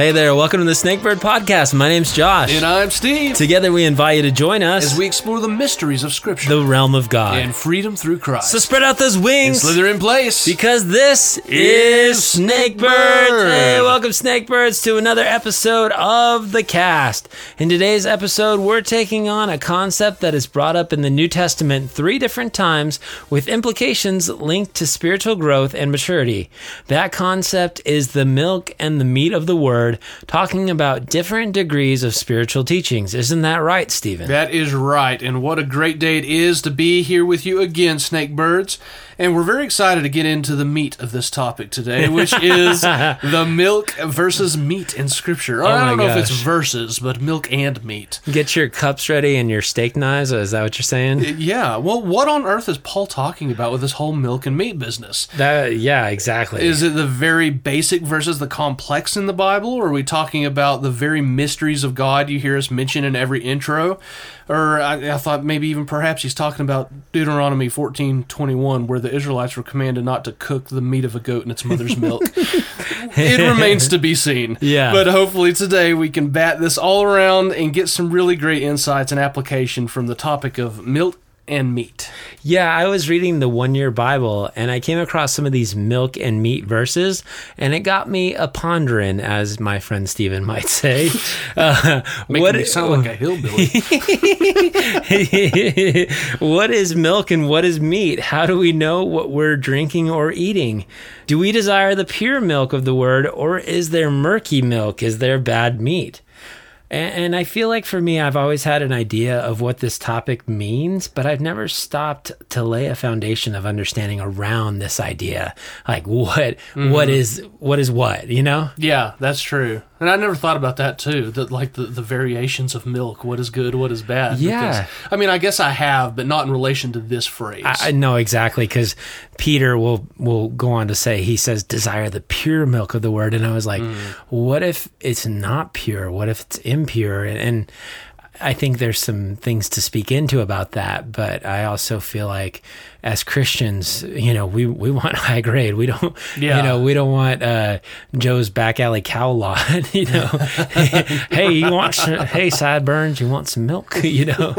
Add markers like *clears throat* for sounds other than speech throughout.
Hey there, welcome to the Snakebird Podcast. My name's Josh. And I'm Steve. Together we invite you to join us As we explore the mysteries of Scripture the realm of God. and freedom through Christ. so spread out those and wings slither in place. because this is Snakebirds. Hey, welcome Snakebirds to another episode of the cast. In today's episode, we're taking on a concept that is brought up in the New Testament three different times with implications linked to spiritual growth and maturity. That concept is the milk and the meat of the word, talking about different degrees of spiritual teachings. Isn't that right, Stephen? that is right. And what a great day it is to be here with you again, Snakebirds. And we're very excited to get into the meat of this topic today, which is *laughs* the milk versus meat in Scripture. Oh I Oh my don't know if it's gosh. verses, but milk and meat. Get your cups ready and your steak knives. Is that what you're saying? Yeah. Well, what on earth is Paul talking about with this whole milk and meat business? That yeah, exactly. Is it the very basic versus the complex in the Bible? Or are we talking about the very mysteries of God you hear us mention in every intro? Or I, I thought maybe even perhaps he's talking about Deuteronomy fourteen twenty one, where the Israelites were commanded not to cook the meat of a goat in its mother's milk. *laughs* it remains to be seen. Yeah. But hopefully today we can bat this all around and get some really great insights and application from the topic of milk and meat. Yeah, I was reading the one year Bible and I came across some of these milk and meat verses, and it got me a pondering, as my friend Steven might *laughs* say. Uh, Making what, me sound like a hillbilly. *laughs* what is milk and what is meat? How do we know what we're drinking or eating? Do we desire the pure milk of the word, or is there murky milk? Is there bad meat? And, and I feel like for me, I've always had an idea of what this topic means, but I've never stopped to lay a foundation of understanding around this idea. Like what, what mm-hmm. is, what is what, you know? Yeah, that's true. And I never thought about that too. That like the, the variations of milk, what is good, what is bad. Yeah. Because, I mean, I guess I have, but not in relation to this phrase. I I know exactly because Peter will will go on to say he says desire the pure milk of the word, and I was like, mm. what if it's not pure? What if it's impure? And, and I think there's some things to speak into about that, but I also feel like as Christians, you know, we we want *laughs* high grade. We don't, Yeah. you know, we don't want uh, Joe's back alley cow lot. *laughs* You know, *laughs* hey, you want some, hey sideburns? You want some milk? You know.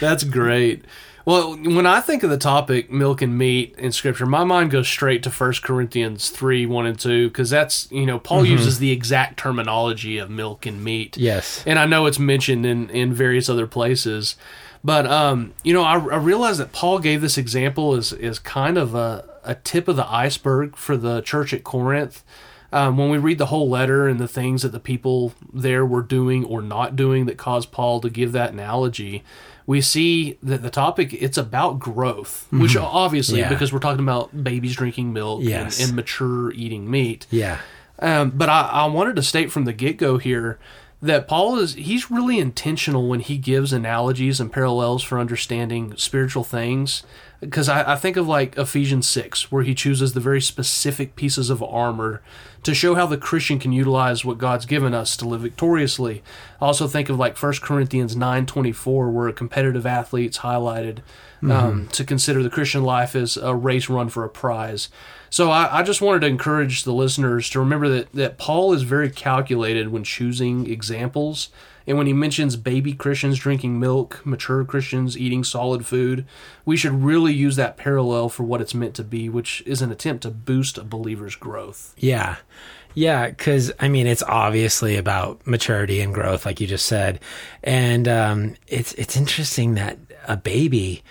That's great. Well, when I think of the topic milk and meat in Scripture, my mind goes straight to 1 Corinthians 3 1 and 2, because that's, you know, Paul uses the exact terminology of milk and meat. yes. and I know it's mentioned in in various other places. But um, you know, I, I realize that Paul gave this example as is kind of a, a tip of the iceberg for the church at Corinth. Um, when we read the whole letter and the things that the people there were doing or not doing that caused Paul to give that analogy, we see that the topic it's about growth, which obviously Yeah. because we're talking about babies drinking milk Yes. and, and mature eating meat. Yeah. Um, but I, I wanted to state from the get go here that Paul is he's really intentional when he gives analogies and parallels for understanding spiritual things. Because I, I think of like Ephesians six, where he chooses the very specific pieces of armor to show how the Christian can utilize what God's given us to live victoriously. I also think of like 1 Corinthians nine twenty four, where a competitive athlete's highlighted um, to consider the Christian life as a race run for a prize. So I, I just wanted to encourage the listeners to remember that, that Paul is very calculated when choosing examples. And when he mentions baby Christians drinking milk, mature Christians eating solid food, we should really use that parallel for what it's meant to be, which is an attempt to boost a believer's growth. Yeah. Yeah, because I mean, it's obviously about maturity and growth, like you just said, and um, it's it's interesting that a baby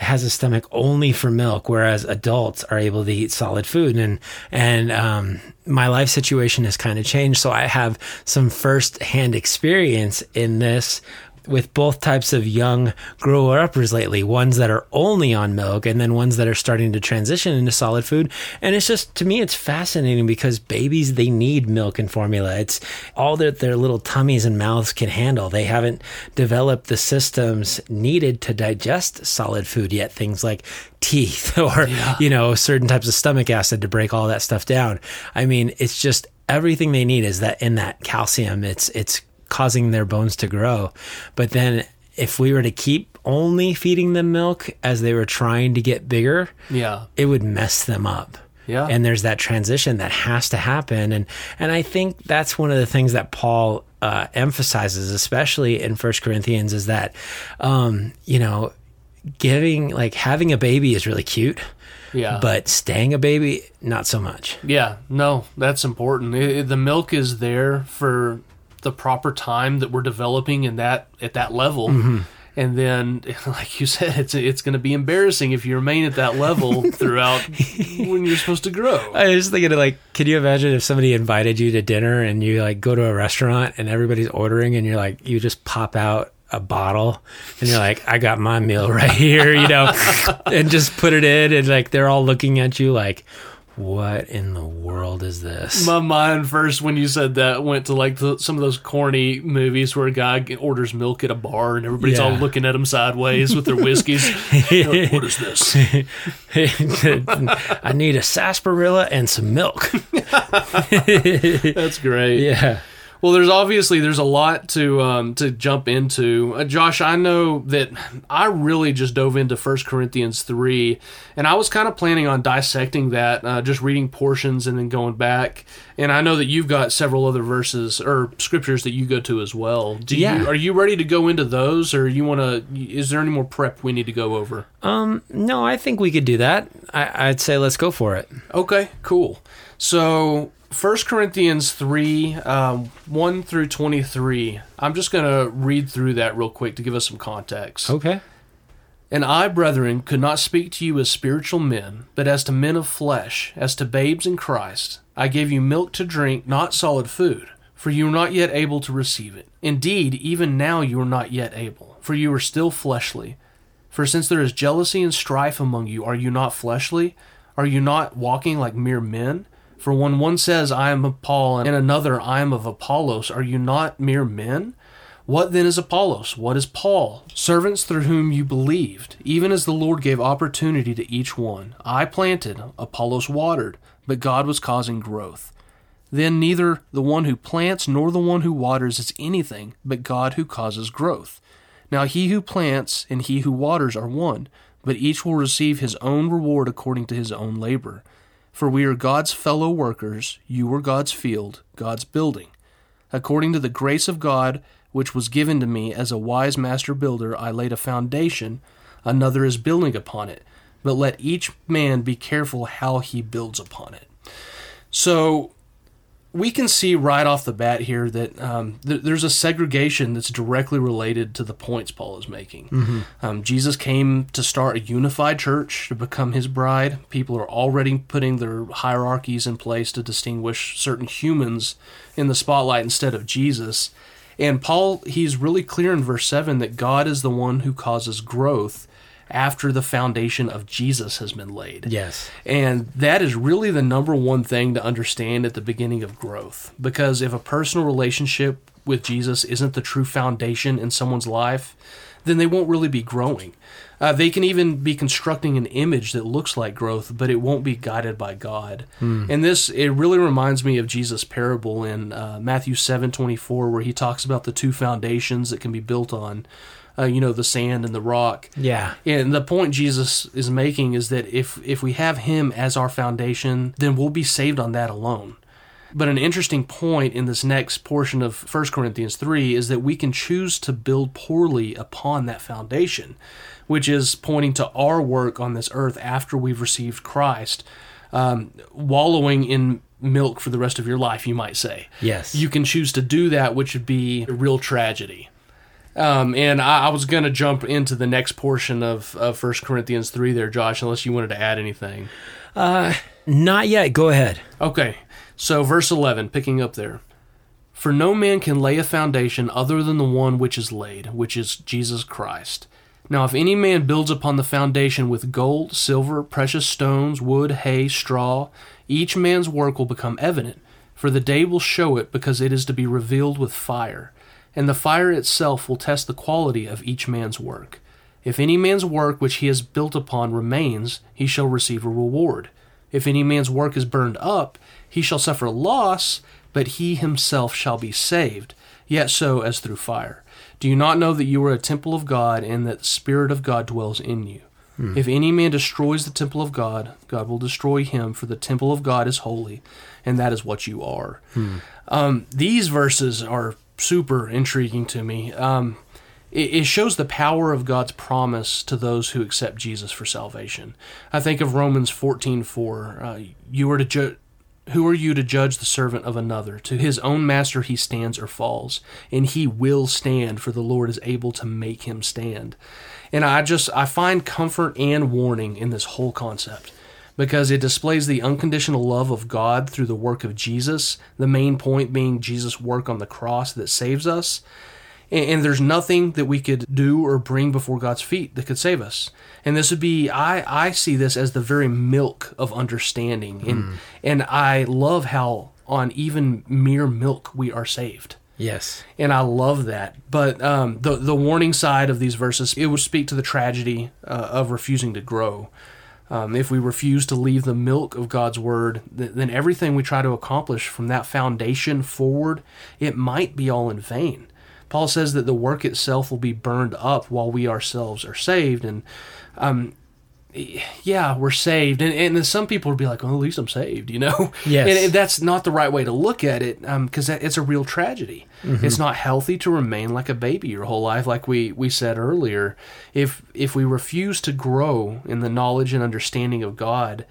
has a stomach only for milk, whereas adults are able to eat solid food. And and um, my life situation has kind of changed, so I have some first hand experience in this with both types of young grower uppers lately. Ones that are only on milk and then ones that are starting to transition into solid food. And it's just to me it's fascinating because babies they need milk and formula. It's all that their little tummies and mouths can handle. They haven't developed the systems needed to digest solid food yet. Things like teeth *laughs* or you know certain types of stomach acid to break all that stuff down. I mean it's just everything they need is that in that calcium. It's it's causing their bones to grow. But then if we were to keep only feeding them milk as they were trying to get bigger, Yeah. it would mess them up. Yeah. And there's that transition that has to happen. And, and I think that's one of the things that Paul uh, emphasizes, especially in First Corinthians, is that, um, you know, giving, like having a baby is really cute. Yeah. But staying a baby, not so much. Yeah, no, that's important. It, the milk is there for the proper time that we're developing in that at that level. Mm-hmm. And then, *laughs* like you said, it's it's going to be embarrassing if you remain at that level *laughs* throughout when you're supposed to grow. I was thinking, like, can you imagine if somebody invited you to dinner and you like go to a restaurant and everybody's ordering and you're like, you just pop out a bottle and you're like, I got my meal right here, you know, *laughs* and just put it in and like they're all looking at you like, what in the world is this? My mind first when you said that went to like the, some of those corny movies where a guy orders milk at a bar and everybody's all looking at him sideways with their *laughs* whiskeys. Like, *laughs* what is this? *laughs* I need a sarsaparilla and some milk. That's great. Yeah. Well, there's obviously there's a lot to um, to jump into. Uh, Josh, I know that I really just dove into 1 Corinthians three, and I was kind of planning on dissecting that, uh, just reading portions and then going back. And I know that you've got several other verses or scriptures that you go to as well. Do Yeah. you are you ready to go into those, or you want to? Is there any more prep we need to go over? Um, no, I think we could do that. I, I'd say let's go for it. Okay, cool. So, 1 Corinthians 3, um, 1 through 23. I'm just going to read through that real quick to give us some context. Okay. And I, brethren, could not speak to you as spiritual men, but as to men of flesh, as to babes in Christ. I gave you milk to drink, not solid food, for you are not yet able to receive it. Indeed, even now you are not yet able, for you are still fleshly. For since there is jealousy and strife among you, are you not fleshly? Are you not walking like mere men? For when one says, I am of Paul, and another, I am of Apollos, are you not mere men? What then is Apollos? What is Paul? Servants through whom you believed, even as the Lord gave opportunity to each one. I planted, Apollos watered, but God was causing growth. Then neither the one who plants nor the one who waters is anything, but God who causes growth. Now he who plants and he who waters are one, but each will receive his own reward according to his own labor. For we are God's fellow workers, you are God's field, God's building. According to the grace of God which was given to me as a wise master builder, I laid a foundation, another is building upon it. But let each man be careful how he builds upon it. So we can see right off the bat here that um, th- there's a segregation that's directly related to the points Paul is making. Um, Jesus came to start a unified church to become his bride. People are already putting their hierarchies in place to distinguish certain humans in the spotlight instead of Jesus. And Paul, he's really clear in verse 7 that God is the one who causes growth after the foundation of Jesus has been laid. Yes. And that is really the number one thing to understand at the beginning of growth. Because if a personal relationship with Jesus isn't the true foundation in someone's life, then they won't really be growing. Uh, they can even be constructing an image that looks like growth, but it won't be guided by God. And this, it really reminds me of Jesus' parable in uh, Matthew seven twenty four, where he talks about the two foundations that can be built on, uh, you know, the sand and the rock. Yeah. And the point Jesus is making is that if if we have him as our foundation, then we'll be saved on that alone. But an interesting point in this next portion of 1 Corinthians 3 is that we can choose to build poorly upon that foundation, which is pointing to our work on this earth after we've received Christ, um, wallowing in milk for the rest of your life, you might say Yes. you can choose to do that, which would be a real tragedy. Um, and I, I was going to jump into the next portion of, of 1 Corinthians 3 there, Josh, unless you wanted to add anything. Uh, Not yet. Go ahead. Okay, so verse 11, picking up there. For no man can lay a foundation other than the one which is laid, which is Jesus Christ. Now, if any man builds upon the foundation with gold, silver, precious stones, wood, hay, straw, each man's work will become evident, for the day will show it, because it is to be revealed with fire. And the fire itself will test the quality of each man's work. If any man's work which he has built upon remains, he shall receive a reward. If any man's work is burned up, he shall suffer loss, but he himself shall be saved, yet so as through fire. Do you not know that you are a temple of God, and that the Spirit of God dwells in you? If any man destroys the temple of God, God will destroy him, for the temple of God is holy, and that is what you are. Um, these verses are super intriguing to me. Um, it, it shows the power of God's promise to those who accept Jesus for salvation. I think of Romans fourteen four. Uh, you are to judge. Who are you to judge the servant of another? To his own master he stands or falls, and he will stand, for the Lord is able to make him stand. And I just I find comfort and warning in this whole concept because it displays the unconditional love of God through the work of Jesus, the main point being Jesus' work on the cross that saves us. And, there's nothing that we could do or bring before God's feet that could save us. And this would be I I see this as the very milk of understanding. And and I love how on even mere milk we are saved Yes. and I love that. But um, the the warning side of these verses it would speak to the tragedy uh, of refusing to grow. Um, if we refuse to leave the milk of God's word, th- then everything we try to accomplish from that foundation forward, it might be all in vain. Paul says that the work itself will be burned up while we ourselves are saved, and um, yeah, we're saved. And, and then some people would be like, well, at least I'm saved, you know? *laughs* Yes. And, that's not the right way to look at it um, because it's a real tragedy. Mm-hmm. It's not healthy to remain like a baby your whole life, like we, we said earlier. If, if we refuse to grow in the knowledge and understanding of God,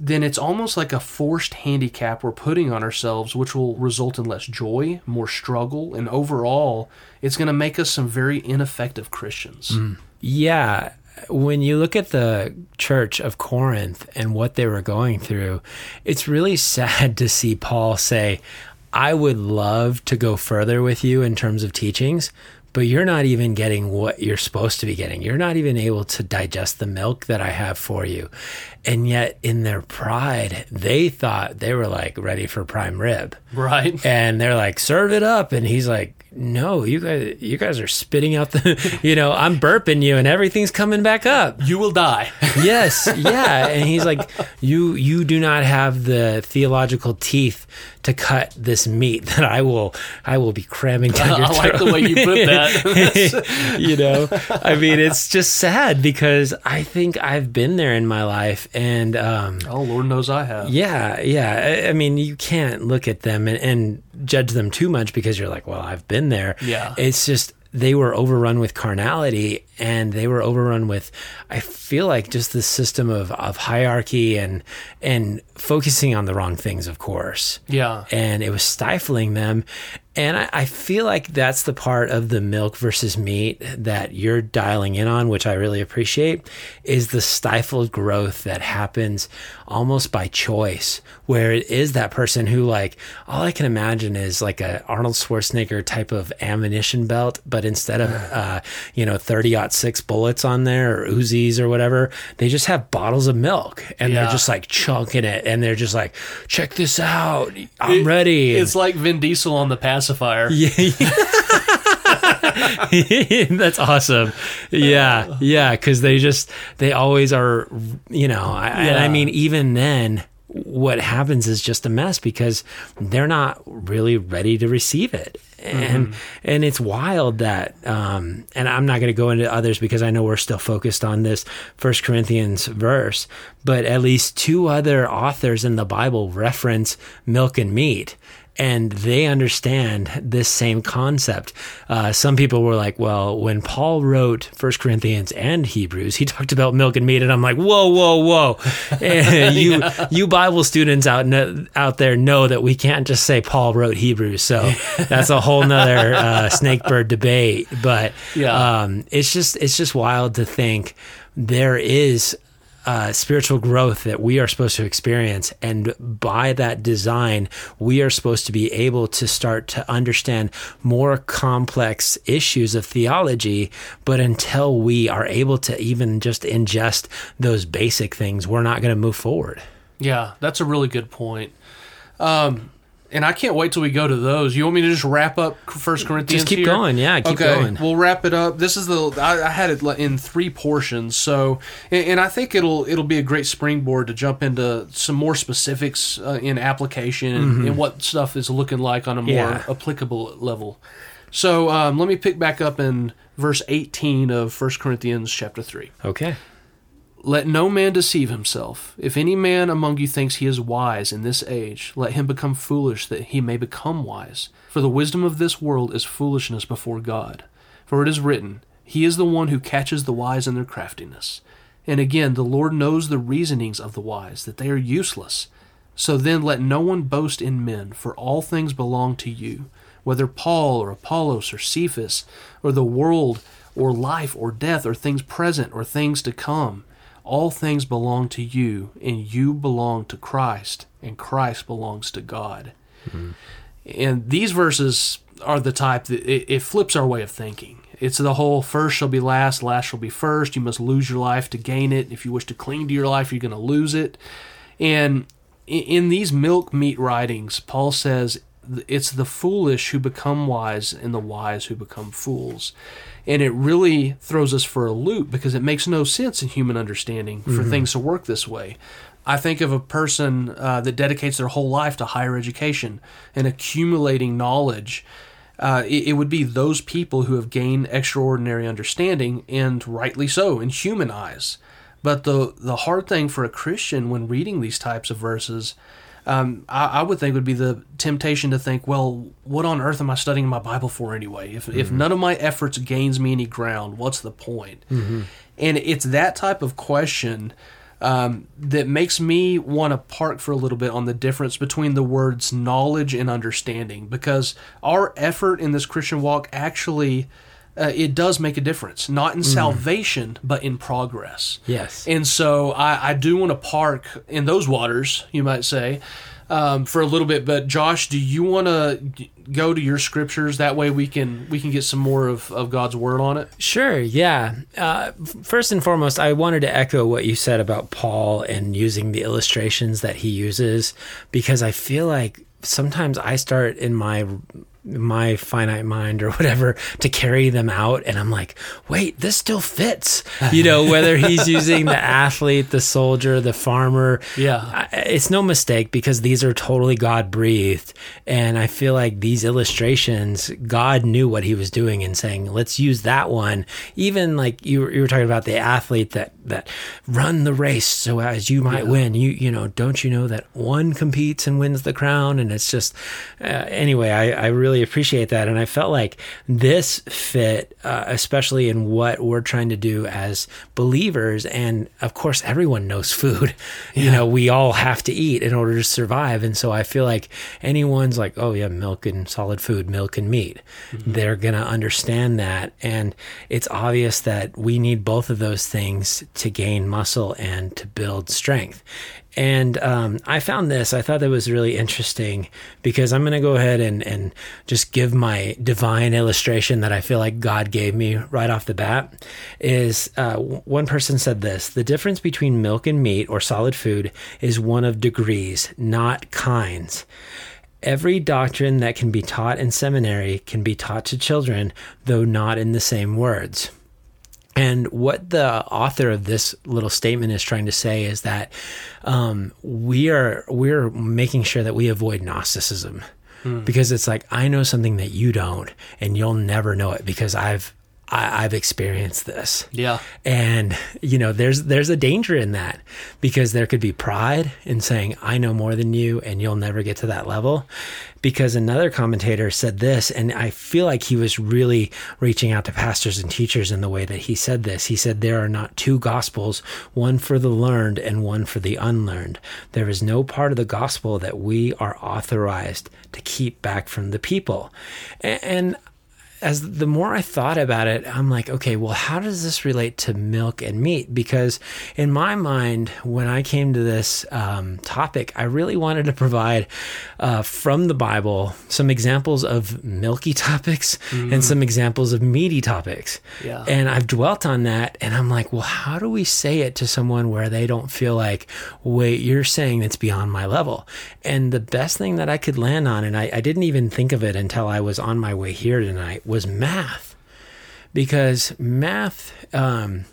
then it's almost like a forced handicap we're putting on ourselves, which will result in less joy, more struggle, and overall, it's going to make us some very ineffective Christians. Mm. Yeah. When you look at the church of Corinth and what they were going through, it's really sad *laughs* to see Paul say, I would love to go further with you in terms of teachings, but you're not even getting what you're supposed to be getting. You're not even able to digest the milk that I have for you. And yet, in their pride, they thought they were like ready for prime rib. Right? and they're like serve it up and he's like no you guys you guys are spitting out the *laughs* you know i'm burping you and everything's coming back up You will die. *laughs* yes yeah and he's like you you do not have the theological teeth to cut this meat that i will i will be cramming down *laughs* your throat. I like the way you put that. you know i mean it's just sad because i think i've been there in my life and um oh, Lord knows I have. yeah, yeah. I, I mean, you can't look at them and, and judge them too much because you're like, well, I've been there. Yeah. It's just they were overrun with carnality and they were overrun with I feel like just the system of, of hierarchy and and focusing on the wrong things, of course. Yeah. And it was stifling them. And I, I feel like that's the part of the milk versus meat that you're dialing in on, which I really appreciate, is the stifled growth that happens almost by choice, where it is that person who, like, all I can imagine is like a Arnold Schwarzenegger type of ammunition belt, but instead of, uh, you know, 30 six bullets on there or Uzis or whatever, they just have bottles of milk and Yeah. they're just like chunking it and they're just like, check this out. I'm It- ready. It's like Vin Diesel on the pacifier. *laughs* Yeah. *laughs* That's awesome. Yeah. Yeah. Cause they just, they always are, you know, I, and I mean, even then, what happens is just a mess because they're not really ready to receive it. And and it's wild that um and I'm not going to go into others because I know we're still focused on this first Corinthians verse, but at least two other authors in the Bible reference milk and meat and they understand this same concept. Uh, some people were like, well, when Paul wrote First Corinthians and Hebrews, he talked about milk and meat, and I'm like, whoa, whoa, whoa! *laughs* You, you Bible students out out there know that we can't just say Paul wrote Hebrews, so *laughs* that's a whole nother uh, snakebird debate. But Yeah. um, it's just it's just wild to think there is uh, spiritual growth that we are supposed to experience. And by that design, we are supposed to be able to start to understand more complex issues of theology. But until we are able to even just ingest those basic things, we're not going to move forward. Yeah, that's a really good point. Um, and I can't wait till we go to those. You want me to just wrap up First Corinthians? Just keep here? going. Yeah, keep okay, going. we'll wrap it up. This is the I, I had it in three portions, so and, and I think it'll it'll be a great springboard to jump into some more specifics uh, in application and, and what stuff is looking like on a more Mm-hmm. Yeah. applicable level. So um, let me pick back up in verse 18 of First Corinthians chapter 3. Okay. Let no man deceive himself. If any man among you thinks he is wise in this age, let him become foolish that he may become wise. For the wisdom of this world is foolishness before God. For it is written, He is the one who catches the wise in their craftiness. And again, the Lord knows the reasonings of the wise, that they are useless. So then let no one boast in men, for all things belong to you, whether Paul or Apollos or Cephas, or the world, or life or death, or things present or things to come. All things belong to you, and you belong to Christ, and Christ belongs to God. Mm-hmm. And these verses are the type that it, it flips our way of thinking. It's the whole first shall be last, last shall be first. You must lose your life to gain it. If you wish to cling to your life, you're going to lose it. And in these milk meat writings, Paul says it's the foolish who become wise and the wise who become fools. And it really throws us for a loop because it makes no sense in human understanding for mm-hmm. things to work this way. I think of a person uh, that dedicates their whole life to higher education and accumulating knowledge. Uh, it, it, would be those people who have gained extraordinary understanding, and rightly so, in human eyes. But the the hard thing for a Christian when reading these types of verses um, I, I, would think would be the temptation to think, well, what on earth am I studying my Bible for anyway? If, mm-hmm. if none of my efforts gains me any ground, what's the point? Mm-hmm. And it's that type of question um, that makes me want to park for a little bit on the difference between the words knowledge and understanding, because our effort in this Christian walk actually uh, it does make a difference, not in mm. salvation, but in progress. Yes. And so I, I do want to park in those waters, you might say, um, for a little bit. But Josh, do you want to go to your scriptures? That way we can we can get some more of, of God's word on it. Sure. Yeah. Uh, first and foremost, I wanted to echo what you said about Paul and using the illustrations that he uses because I feel like sometimes I start in my my finite mind or *laughs* whatever to carry them out. And i'm like wait this still fits. You know *laughs* whether he's using the athlete the soldier the farmer. Yeah. It's no mistake because these are totally god breathed. And i feel like these illustrations god knew what he was doing and saying let's use that one. Even like you you were talking about the athlete that that run the race. So as you might yeah. win you you know don't you know that one competes and wins the crown? And it's just uh, anyway i i really really appreciate that. And I felt like this fit, uh, especially in what we're trying to do as believers. And of course, everyone knows food. *laughs* Yeah. You know, we all have to eat in order to survive. And so I feel like anyone's like, oh, yeah, milk and solid food, milk and meat, mm-hmm. they're going to understand that. And it's obvious that we need both of those things to gain muscle and to build strength. And um, I found this, I thought that was really interesting because I'm going to go ahead and, and just give my divine illustration that I feel like God gave me right off the bat. Is uh, one person said this the difference between milk and meat or solid food is one of degrees, not kinds. Every doctrine that can be taught in seminary can be taught to children, though not in the same words. And what the author of this little statement is trying to say is that um, we are we're making sure that we avoid Gnosticism. Hmm. Because it's like I know something that you don't, and you'll never know it because I've I, have experienced this. Yeah. And you know, there's there's a danger in that because there could be pride in saying I know more than you and you'll never get to that level. Because another commentator said this, and I feel like he was really reaching out to pastors and teachers in the way that he said this. He said there are not two gospels, one for the learned and one for the unlearned. There is no part of the gospel that we are authorized to keep back from the people. And as the more I thought about it, I'm like, okay, well, how does this relate to milk and meat? Because in my mind, when I came to this um, topic, I really wanted to provide uh, from the Bible some examples of milky *laughs* topics mm. and some examples of meaty topics. Yeah. And I've dwelt on that, and I'm like, well, how do we say it to someone where they don't feel like, wait, you're saying it's beyond my level? And the best thing that I could land on, and I, I didn't even think of it until I was on my way here tonight was math. Because math um,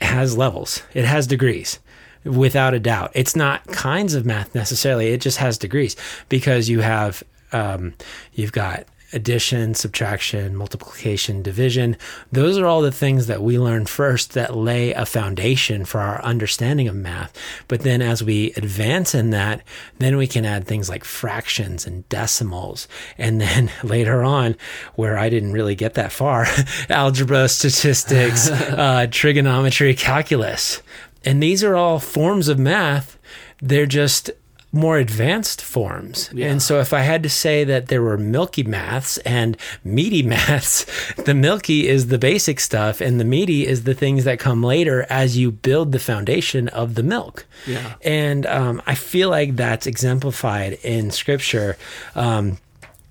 has levels, it has degrees without a doubt. It's not kinds of math necessarily, it just has degrees. Because you have, um, you've got addition, subtraction, multiplication, division. Those are all the things that we learn first that lay a foundation for our understanding of math. But then as we advance in that, then we can add things like fractions and decimals. And then *laughs* later on, where I didn't really get that far, *laughs* algebra, statistics, *laughs* uh, trigonometry, calculus. And these are all forms of math. They're just more advanced forms. Yeah. And so if I had to say that there were milky maths and meaty *laughs* maths, the milky is the basic stuff and the meaty is the things that come later as you build the foundation of the milk. Yeah. And um, I feel like that's exemplified in scripture. Um,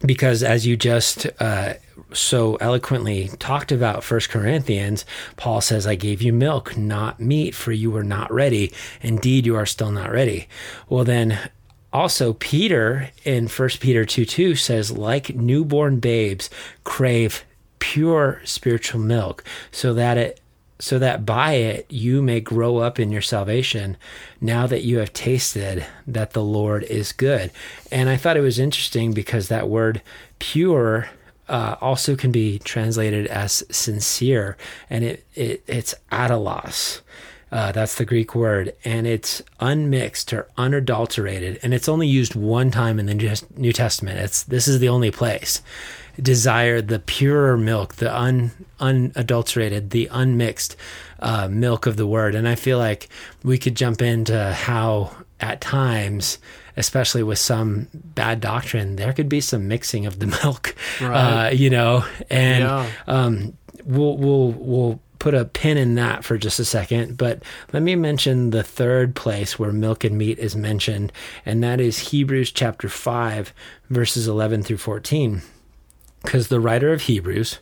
because as you just uh, so eloquently talked about First Corinthians, Paul says, "I gave you milk, not meat, for you were not ready. Indeed, you are still not ready." Well, then. Also, Peter in 1 Peter 2 2 says, like newborn babes, crave pure spiritual milk, so that it so that by it you may grow up in your salvation now that you have tasted that the Lord is good. And I thought it was interesting because that word pure uh, also can be translated as sincere, and it, it it's adolos. Uh, that's the Greek word, and it's unmixed or unadulterated, and it's only used one time in the New Testament. It's this is the only place desire the purer milk, the un, unadulterated, the unmixed uh, milk of the word. And I feel like we could jump into how, at times, especially with some bad doctrine, there could be some mixing of the *laughs* milk, Right. uh, you know, and Yeah. um, we'll we'll we'll put a pin in that for just a second. But let me mention the third place where milk and meat is mentioned, and that is Hebrews chapter five, verses eleven through fourteen because the writer of Hebrews,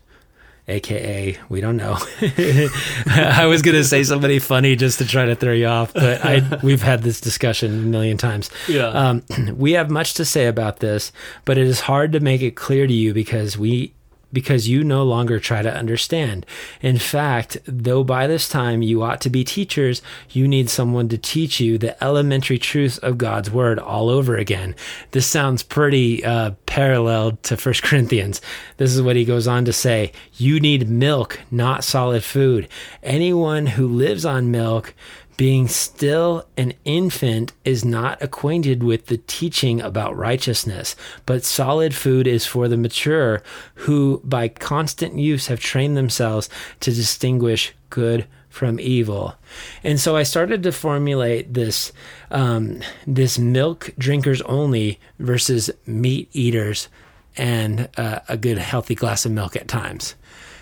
aka we don't know. *laughs* I was gonna say somebody funny just to try to throw you off, but I we've had this discussion a million times. Yeah. Um, we have much to say about this, but it is hard to make it clear to you because we because you no longer try to understand. In fact, though by this time you ought to be teachers, you need someone to teach you the elementary truths of God's word all over again. This sounds pretty uh, parallel to First *laughs* Corinthians. This is what he goes on to say You need milk, not solid food. Anyone who lives on milk, being still an infant is not acquainted with the teaching about righteousness, but solid food is for the mature, who by constant use have trained themselves to distinguish good from evil. And so I started to formulate this um, this milk drinkers only versus meat eaters and uh, a good healthy glass of milk at times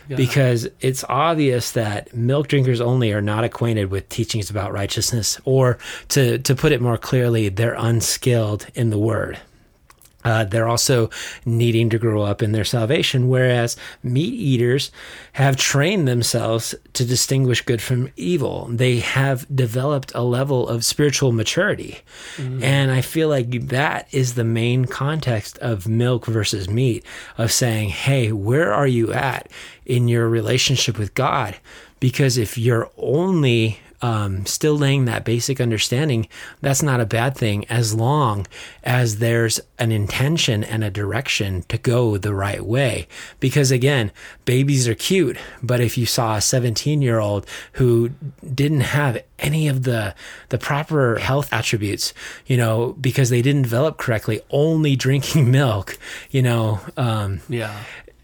because it's obvious that milk drinkers only are not acquainted with teachings about righteousness, or to, to put it more clearly, they're unskilled in the word. Uh, they're also needing to grow up in their salvation, whereas meat eaters have trained themselves to distinguish good from evil. They have developed a level of spiritual maturity. And I feel like that is the main context of milk versus meat, of saying, hey, where are you at in your relationship with God? Because if you're only um, still laying that basic understanding, that's not a bad thing as long as there's an intention and a direction to go the right way. Because again, babies are cute, but if you saw a 17 year old who didn't have any of the the proper health attributes, you know, because they didn't develop correctly, only drinking *laughs* milk, you know, um, Yeah.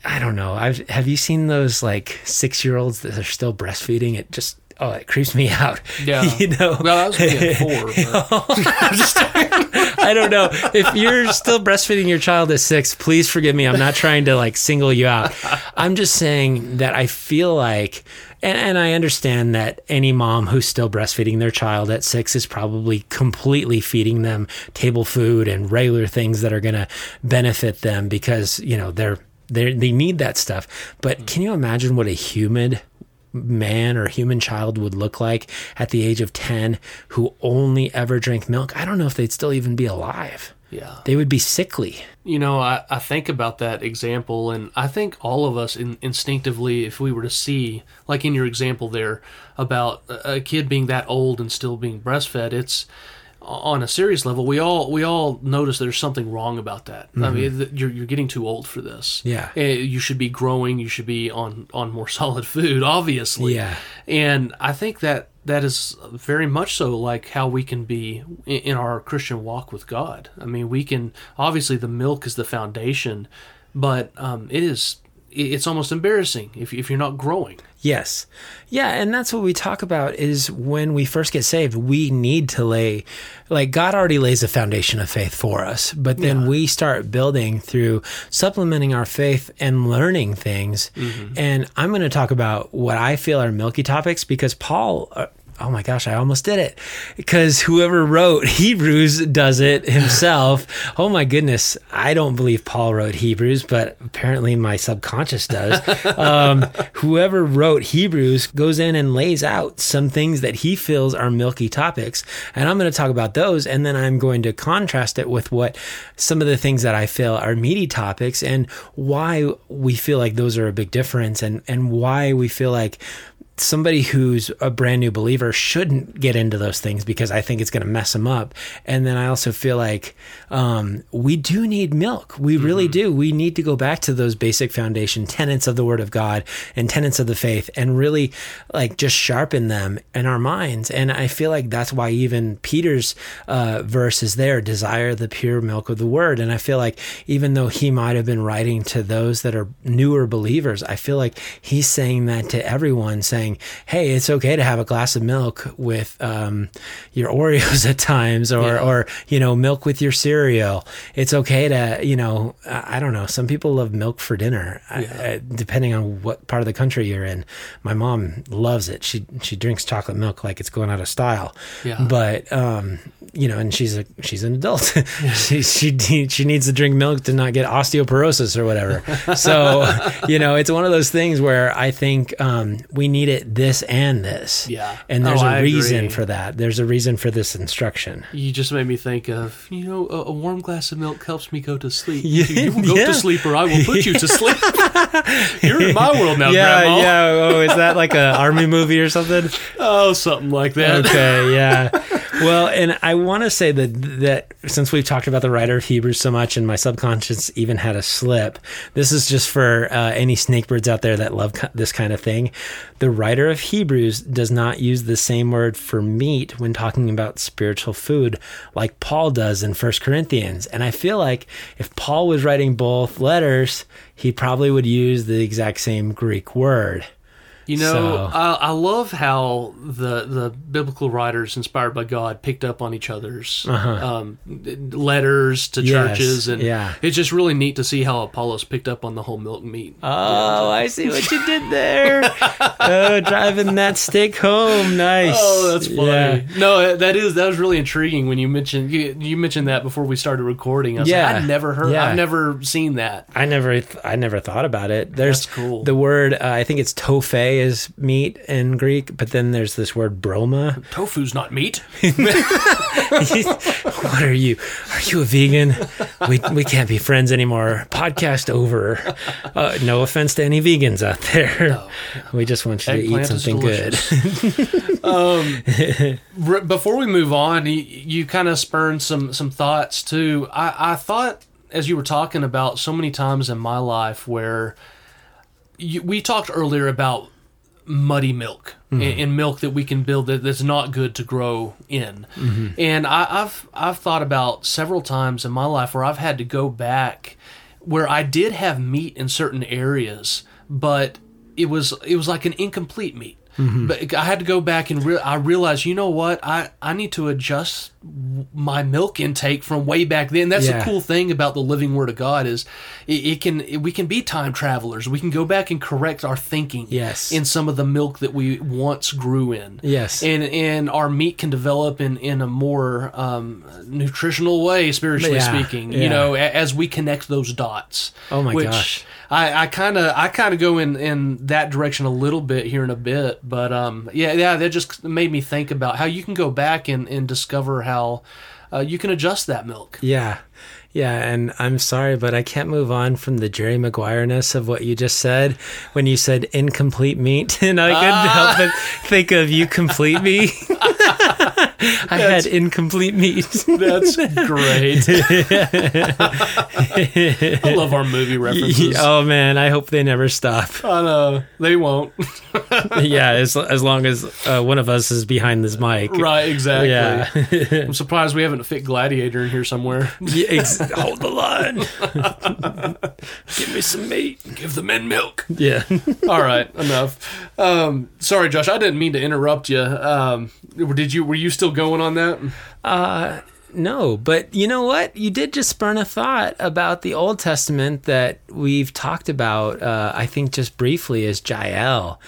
I don't know. I've have you seen those like six year olds that are still breastfeeding? It just oh, it creeps me *laughs* out. Yeah. you know. Well, that was four. but- *laughs* *laughs* I don't know if you're still breastfeeding your child at six. Please forgive me. I'm not trying to like single you out. I'm just saying that I feel like. And, and I understand that any mom who's still breastfeeding their child at six is probably completely feeding them table food and regular things that are going to benefit them because you know they're they they need that stuff. But can you imagine what a humid man or human child would look like at the age of 10 who only ever drank milk? I don't know if they'd still even be alive. yeah. They would be sickly. You know, I, I think about that example, and I think all of us in, instinctively, if we were to see, like in your example there, about a, a kid being that old and still being breastfed, it's on a serious level, we all we all notice there's something wrong about that. I mean, you're you're getting too old for this. Mm-hmm. Yeah. Eh, you should be growing. You should be on on more *laughs* solid food, obviously. Yeah. and I think that that is very much so like how we can be in, our Christian walk with God. I mean, we can obviously the milk is the foundation, but um, it is it's almost embarrassing if if you're not growing. Yes. Yeah, and that's what we talk about is when we first get saved, we need to lay like God already lays a foundation of faith for us, but then we start building through supplementing our faith and learning things. And I'm going to talk about what I feel are milky topics because Paul uh, Oh my gosh, I almost did it. Because whoever wrote Hebrews does it himself. *laughs* oh my goodness. I don't believe Paul wrote Hebrews, but apparently my subconscious does. um, *laughs* whoever wrote Hebrews goes in and lays out some things that he feels are milky topics. And I'm going to talk about those. And then I'm going to contrast it with what some of the things that I feel are meaty topics and why we feel like those are a big difference and, and why we feel like somebody who's a brand new believer shouldn't get into those things because I think it's going to mess them up. And then I also feel like um, we do need milk. We really do. We need to go back to those basic foundation tenets of the Word of God and tenets of the faith and really like just sharpen them in our minds. And I feel like that's why even Peter's uh, verse is there desire the pure milk of the Word. And I feel like even though he might have been writing to those that are newer believers, I feel like he's saying that to everyone, saying, "Hey, it's okay to have a glass of milk with um, your Oreos *laughs* at times, or Yeah. or you know, milk with your cereal. It's okay to you know, I don't know. Some people love milk for dinner, I- depending on what part of the country you're in. My mom loves it. She she drinks chocolate milk like it's going out of style. Yeah. But um, you know, and she's a she's an adult. *laughs* she she she needs to drink milk to not get osteoporosis or whatever. *laughs* So you know, it's one of those things where I think um, we need it this and this. Yeah. and there's Oh, a I reason agree. for that. There's a reason for this instruction. You just made me think of, you know, a, a warm glass of milk helps me go to sleep. *laughs* Yeah, you will go yeah. to sleep or I will put you to sleep. *laughs* You're in my world now, yeah, Grandma. yeah. Oh, is that like an army movie or something? *laughs* Oh, something like that. okay, yeah. Well, and I want to say that that since we've talked about the writer of Hebrews so much, and my subconscious even had a slip, this is just for uh, any snakebirds out there that love ki- this kind of thing. The writer of Hebrews does not use the same word for meat when talking about spiritual food, like Paul does in First Corinthians. And I feel like if Paul was writing both letters, he probably would use the exact same Greek word. You know, So- I, I love how the the biblical writers inspired by God picked up on each other's um, letters to Uh-huh. Yes, churches, and yeah. it's just really neat to see how Apollos picked up on the whole milk and meat. Oh, I see what you did there. *laughs* oh, driving that stick home. Nice. Oh, that's funny. Yeah. No, that is that was really intriguing when you mentioned you, you mentioned that before we started recording. I was Yeah. like, I never heard, Yeah. I've never seen that. I never, th- I never thought about it. There's That's cool. the word. Uh, I think it's tofe is meat in Greek, but then there's this word broma. Tofu's not meat. *laughs* what are you? Are you a vegan? We we can't be friends anymore. Podcast over. Uh, no offense to any vegans out there. We just want you to eat something good. um, r- before we move on, you, you kind of spurned some some thoughts too. I, I thought as you were talking about so many times in my life where you, we talked earlier about muddy milk and, and mm-hmm. milk that we can build that, that's not good to grow in. Mm-hmm. And I, I've I've thought about several times in my life where I've had to go back where I did have meat in certain areas, but it was it was like an incomplete meat. But I had to go back and re- I realized, you know what, I, I need to adjust my milk intake from way back then. That's Yeah. the cool thing about the living Word of God is it, it can it, we can be time travelers. We can go back and correct our thinking Yes. in some of the milk that we once grew in. Yes. and and our meat can develop in in a more um, nutritional way, spiritually Yeah, speaking. yeah. You know, a- as we connect those dots. Oh my which gosh. I kind of I kind of go in in that direction a little bit here in a bit, but um yeah yeah that just made me think about how you can go back and and discover how uh, you can adjust that milk. Yeah. Yeah, and I'm sorry, but I can't move on from the Jerry Maguire ness of what you just said when you said incomplete meat, *laughs* and I couldn't help but think of you complete *laughs* me. I had incomplete meat. *laughs* That's great. *laughs* I love our movie references. oh man, I hope they never stop. I know they won't. *laughs* yeah, as as long as uh, one of us is behind this mic. right, exactly. Yeah. I'm surprised we haven't fit Gladiator in here somewhere. Yeah, ex- hold the line. Give me some meat. Give the men milk. Yeah. All right, enough. Um, sorry, Josh. I didn't mean to interrupt you. Um, did you? Were you still going on that? Uh, no, but you know what? You did just spurn a thought about the Old Testament that we've talked about, uh, I think just briefly, is Jael.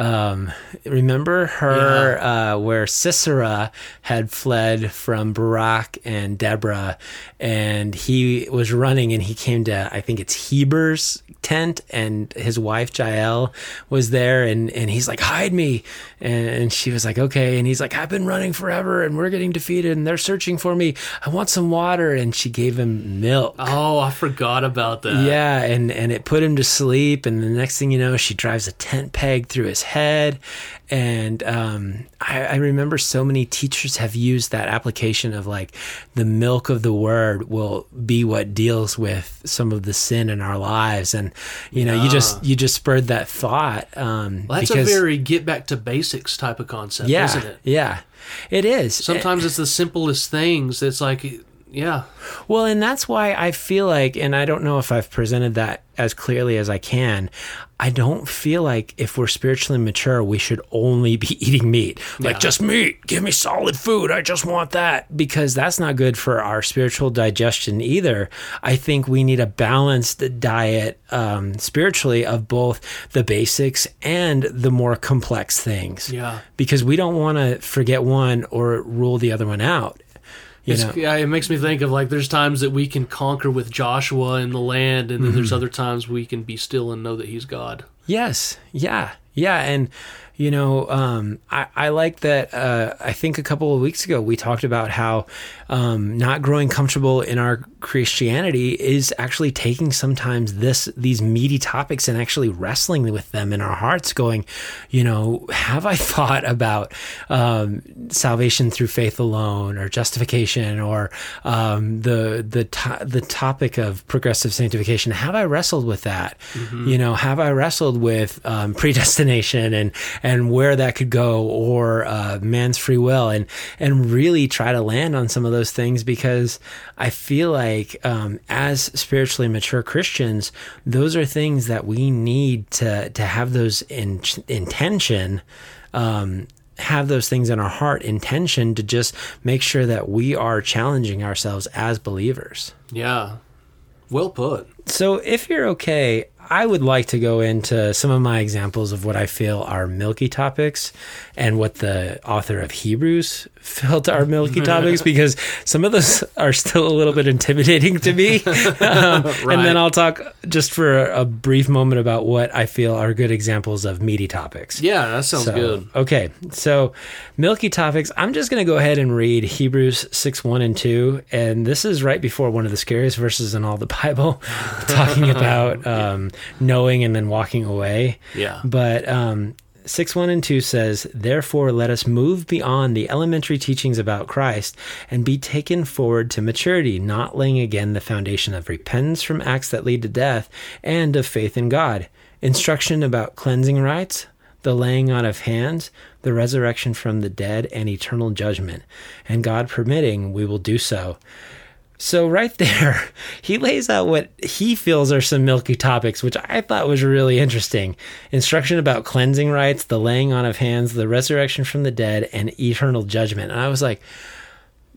Um, remember her uh, where Sisera had fled from Barak and Deborah, and he was running, and he came to I think it's Heber's tent, and his wife Jael was there, and and he's like, hide me, and she was like, okay, and he's like, I've been running forever, and we're getting defeated, and they're searching for me. I want some water, and she gave him milk. Oh, I forgot about that. Yeah, and and it put him to sleep, and the next thing you know, she drives a tent peg through his head, and um, I, I remember so many teachers have used that application of like the milk of the word will be what deals with some of the sin in our lives, and you know, you just you just spurred that thought. Um, Well, that's because, a very get back to basics type of concept, yeah, isn't it? yeah, it is. Sometimes it's the simplest things. It's like, yeah, Well, and that's why I feel like, and I don't know if I've presented that as clearly as I can. I don't feel like if we're spiritually mature, we should only be *laughs* eating meat. Like, Yeah. just meat. Give me solid food. I just want that. Because that's not good for our spiritual digestion either. I think we need a balanced diet um, spiritually of both the basics and the more complex things. yeah. Because we don't want to forget one or rule the other one out. Yeah, it makes me think of like there's times that we can conquer with Joshua in the land, and then Mm-hmm. there's other times we can be still and know that He's God. Yes. Yeah. Yeah. And, you know, um, I, I like that. Uh, I think a couple of weeks ago we talked about how um, not growing comfortable in our Christianity is actually taking sometimes this these meaty topics and actually wrestling with them in our hearts, going, you know, have I *laughs* thought about um, salvation through faith alone, or justification, or um, the the to- the topic of progressive sanctification? Have I wrestled with that? You know, have I wrestled with um, predestination and and where that could go, or uh, man's free will, and and really try to land on some of those things because I feel like um, as spiritually mature Christians, those are things that we need to to have those in intention. Um, have those things in our heart intention to just make sure that we are challenging ourselves as believers. Yeah, well put. So, if you're okay, I would like to go into some of my examples of what I feel are milky topics and what the author of Hebrews *laughs* felt are milky topics *laughs* because some of those are still a little bit intimidating to me. *laughs* Um, And then I'll talk just for a, a brief moment about what I feel are good examples of meaty topics. Yeah, that sounds So, good. Okay, so milky topics. I'm just going to go ahead and read Hebrews 6 1 and 2. And this is right before one of the scariest verses in all the Bible, talking about um, knowing and then walking away. Yeah. But um, 6 1 and 2 says, Therefore, let us move beyond the elementary teachings about Christ and be taken forward to maturity, not laying again the foundation of repentance from acts that lead to death and of faith in God. Instruction about cleansing rites, the laying on of hands, the resurrection from the dead, and eternal judgment. And God permitting, we will do so. So, right there, *laughs* he lays out what he feels are some milky topics, which I thought was really interesting. Instruction about cleansing rites, the laying on of hands, the resurrection from the dead, and eternal judgment. And I was like,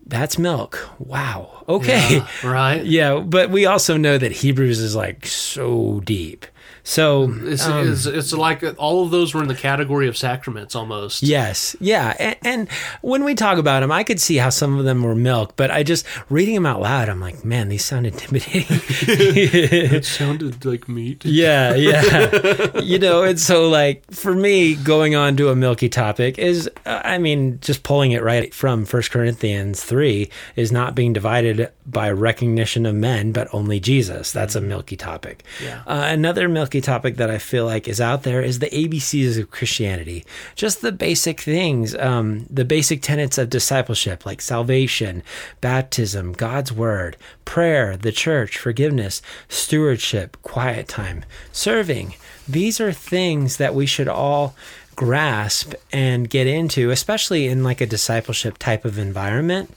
that's milk. Wow. Okay. Yeah, right. *laughs* Yeah, but we also know that Hebrews is like so deep. So It's, um, it's it's like all of those were in the category of sacraments almost. Yes, yeah, and, and when we talk about them, I could see how some of them were milk, but I just reading them out loud, I'm like, man, these sound intimidating. *laughs* It *laughs* sounded like meat. yeah, yeah, *laughs* you know, and so like for me, going on to a milky topic is, uh, I mean, just pulling it right from First Corinthians three is not being divided by recognition of men, but only Jesus. That's a milky topic. Yeah. Uh, another milky topic that I feel like is out there is the ABCs of Christianity. Just the basic things, um, the basic tenets of discipleship, like salvation, baptism, God's word, prayer, the church, forgiveness, stewardship, quiet time, serving. These are things that we should all grasp and get into, especially in like a discipleship type of environment.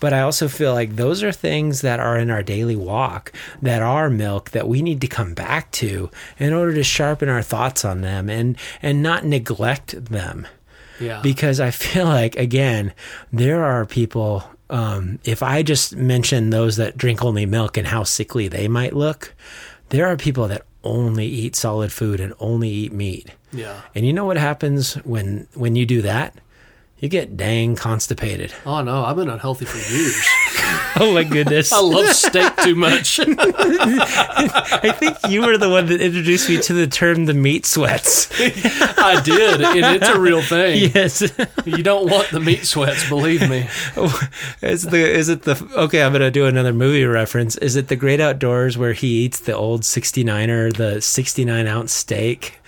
But I also feel like those are things that are in our daily walk that are milk that we need to come back to in order to sharpen our thoughts on them and and not neglect them. Yeah. Because I feel like again, there are people um, if I just mention those that drink only milk and how sickly they might look, there are people that only eat solid food and only eat meat. yeah. And you know what happens when when you do that? You get dang constipated. Oh no, I've been unhealthy for years. *laughs* Oh my goodness. *laughs* I love steak too much. *laughs* I think you were the one that introduced me to the term the meat sweats. I did, and it's a real thing. yes. You don't want the meat sweats, believe me. is the is it the Okay, I'm going to do another movie reference. Is it The Great Outdoors where he eats the old 69er, the 69 ounce steak?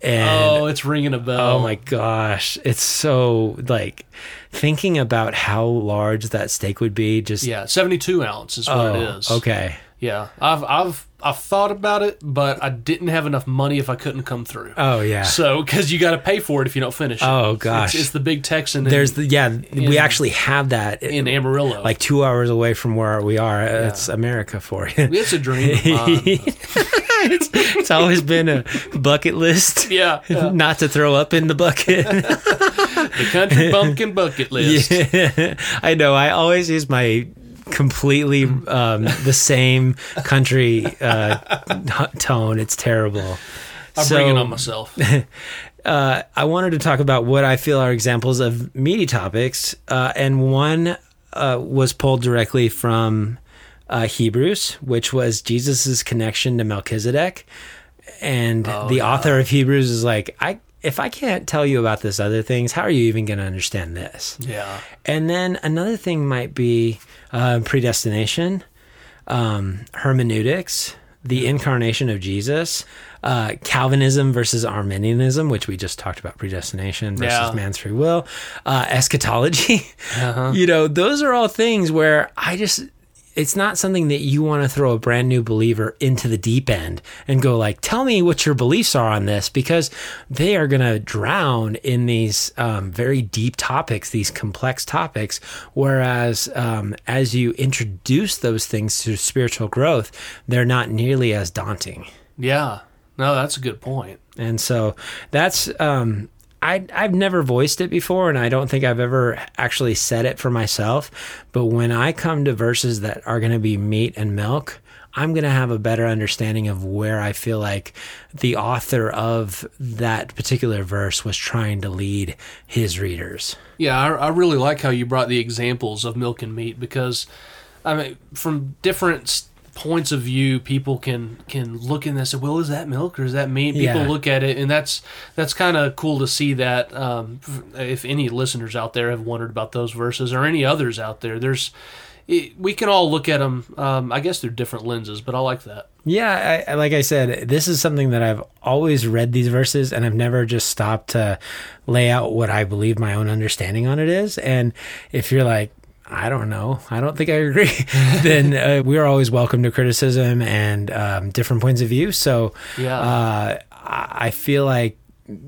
And Oh, it's ringing a bell. Oh my gosh, it's so like thinking about how large that steak would be. Just Yeah, seventy-two ounce is what oh, it is. okay, Yeah, I've I've I've thought about it, but I didn't have enough money if I couldn't come through. oh yeah. So, because you got to pay for it if you don't finish. it. Oh, gosh. it's, it's the big Texan. In, There's the yeah, we actually have that in Amarillo. like two hours away from where we are. It's America for you. it's a dream. *laughs* It's, it's always been a bucket list. *laughs* yeah, yeah. Not to throw up in the bucket. *laughs* the country bumpkin bucket list. Yeah, I know. I always use my completely um, the same country uh, tone. It's terrible. I So- bringing on myself. *laughs* uh, I wanted to talk about what I feel are examples of meaty topics, uh, and one uh, was pulled directly from uh, Hebrews, which was Jesus's connection to Melchizedek, and Oh, the yeah. author of Hebrews is like, I if I can't tell you about this other things, how are you even going to understand this? Yeah, And then another thing might be uh, predestination, um, hermeneutics, the incarnation of Jesus, uh, Calvinism versus Arminianism, which we just talked about predestination versus Yeah. man's free will, uh, eschatology. Uh-huh. *laughs* You know, those are all things where I just. It's not something that you want to throw a brand new believer into the deep end and go like, "Tell me what your beliefs are on this," because they are going to drown in these um, very deep topics, these complex topics. Whereas, um, as you introduce those things to spiritual growth, they're not nearly as daunting. yeah. No, that's a good point. And so that's um I I've never voiced it before and I don't think I've ever actually said it for myself, but when I come to verses that are going to be meat and milk, I'm going to have a better understanding of where I feel like the author of that particular verse was trying to lead his readers. Yeah, I, I really like how you brought the examples of milk and meat because, I mean, from different points of view, people can can look in this and say, "Well, is that milk or is that meat?" People Yeah. look at it, and that's that's kind of cool to see that. Um, if any listeners out there have wondered about those verses or any others out there, there's it, we can all look at them. Um, I guess through different lenses, but I like that. Yeah, I- like I said, this is something that I've always read these verses, and I've never just stopped to lay out what I believe my own understanding on it is. And if you're like, I don't know, I don't think I agree, *laughs* then uh, we are always welcome to criticism and um, different points of view. So Yeah. uh, I feel like,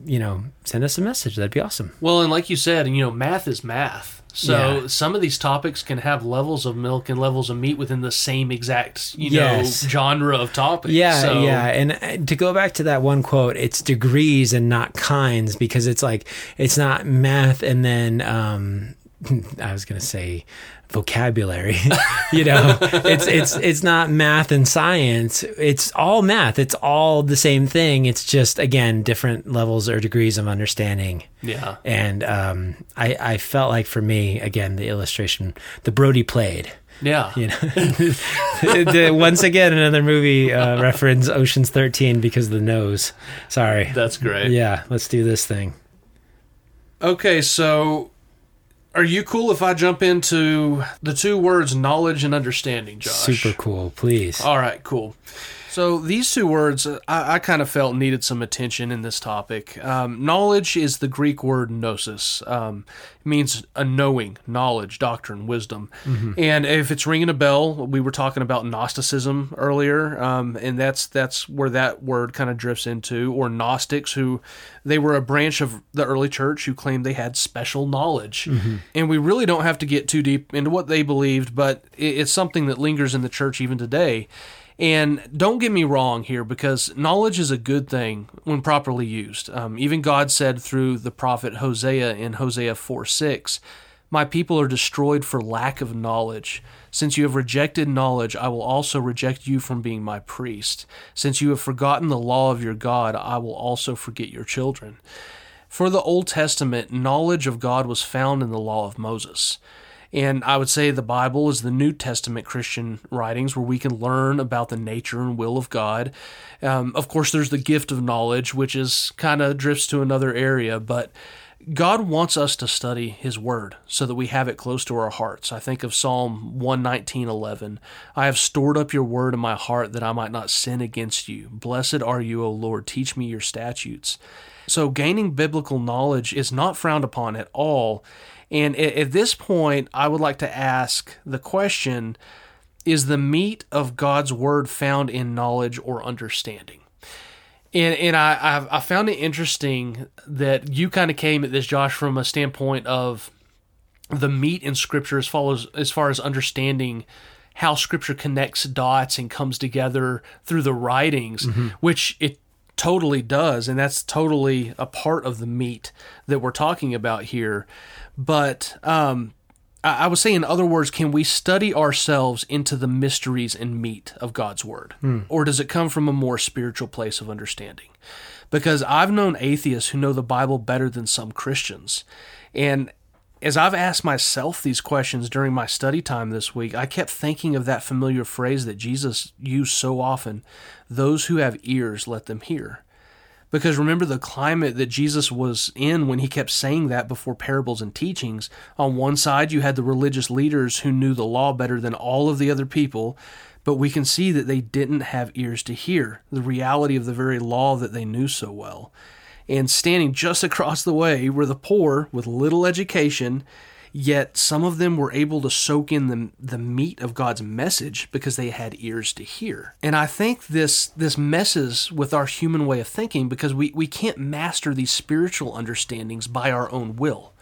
you know, send us a message. That'd be awesome. Well, and like you said, you know, math is math. So Yeah. some of these topics can have levels of milk and levels of meat within the same exact, you Yes. know, genre of topic. Yeah, so, yeah. And uh, to go back to that one quote, it's degrees and not kinds because it's like it's not math and then um *laughs* I was going to say vocabulary. *laughs* you know, it's it's it's not math and science. It's all math. It's all the same thing. It's just again different levels or degrees of understanding. Yeah. And um I I felt like for me again the illustration the Brody played Yeah. you know *laughs* the, once again another movie uh, reference oceans 13 because of the nose sorry That's great. yeah let's do this thing Okay, so Are you cool if I jump into the two words knowledge and understanding, Josh? Super cool, please. All right, cool. So these two words, uh, I, I kind of felt needed some attention in this topic. Um, knowledge is the Greek word gnosis. Um, it means a knowing, knowledge, doctrine, wisdom. And if it's ringing a bell, we were talking about Gnosticism earlier, um, and that's that's where that word kind of drifts into. Or Gnostics, who they were a branch of the early church who claimed they had special knowledge. And we really don't have to get too deep into what they believed, but it, it's something that lingers in the church even today. And don't get me wrong here, because knowledge is a good thing when properly used. Um, even God said through the prophet Hosea in Hosea 4 6, My people are destroyed for lack of knowledge. Since you have rejected knowledge, I will also reject you from being my priest. Since you have forgotten the law of your God, I will also forget your children. For the Old Testament, knowledge of God was found in the law of Moses. And I would say the Bible is the New Testament Christian writings where we can learn about the nature and will of God. Um, of course, there's the gift of knowledge, which is kind of drifts to another area, but God wants us to study His Word so that we have it close to our hearts. I think of Psalm 119:11. I have stored up your Word in my heart that I might not sin against you. Blessed are you, O Lord. Teach me your statutes. So, gaining biblical knowledge is not frowned upon at all. And at, this point, I would like to ask the question Is the meat of God's Word found in knowledge or understanding? And, and I, I've, found it interesting that you kind of came at this, Josh, from a standpoint of the meat in Scripture as far as, as far as understanding how Scripture connects dots and comes together through the writings, mm-hmm. which it totally does, and that's totally a part of the meat that we're talking about here. But um, I, I would say, in other words, can we study ourselves into the mysteries and meat of God's Word, or does it come from a more spiritual place of understanding? Because I've known atheists who know the Bible better than some Christians, and as I've asked myself these questions during my study time this week, I kept thinking of that familiar phrase that Jesus used so often those who have ears, let them hear. Because remember the climate that Jesus was in when he kept saying that before parables and teachings. On one side, you had the religious leaders who knew the law better than all of the other people, but we can see that they didn't have ears to hear the reality of the very law that they knew so well and standing just across the way were the poor with little education, yet some of them were able to soak in the, the meat of God's message because they had ears to hear. And I think this this messes with our human way of thinking because we, we can't master these spiritual understandings by our own will.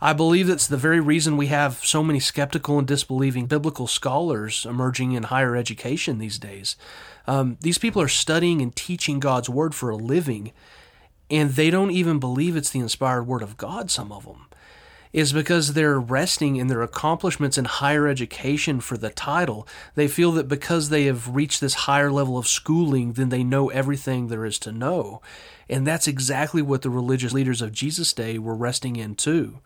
I believe that's the very reason we have so many skeptical and disbelieving biblical scholars emerging in higher education these days. Um, these people are studying and teaching God's word for a living, and they don't even believe it's the inspired word of God, some of them, is because they're resting in their accomplishments in higher education for the title. They feel that because they have reached this higher level of schooling, then they know everything there is to know. And that's exactly what the religious leaders of Jesus' day were resting in too.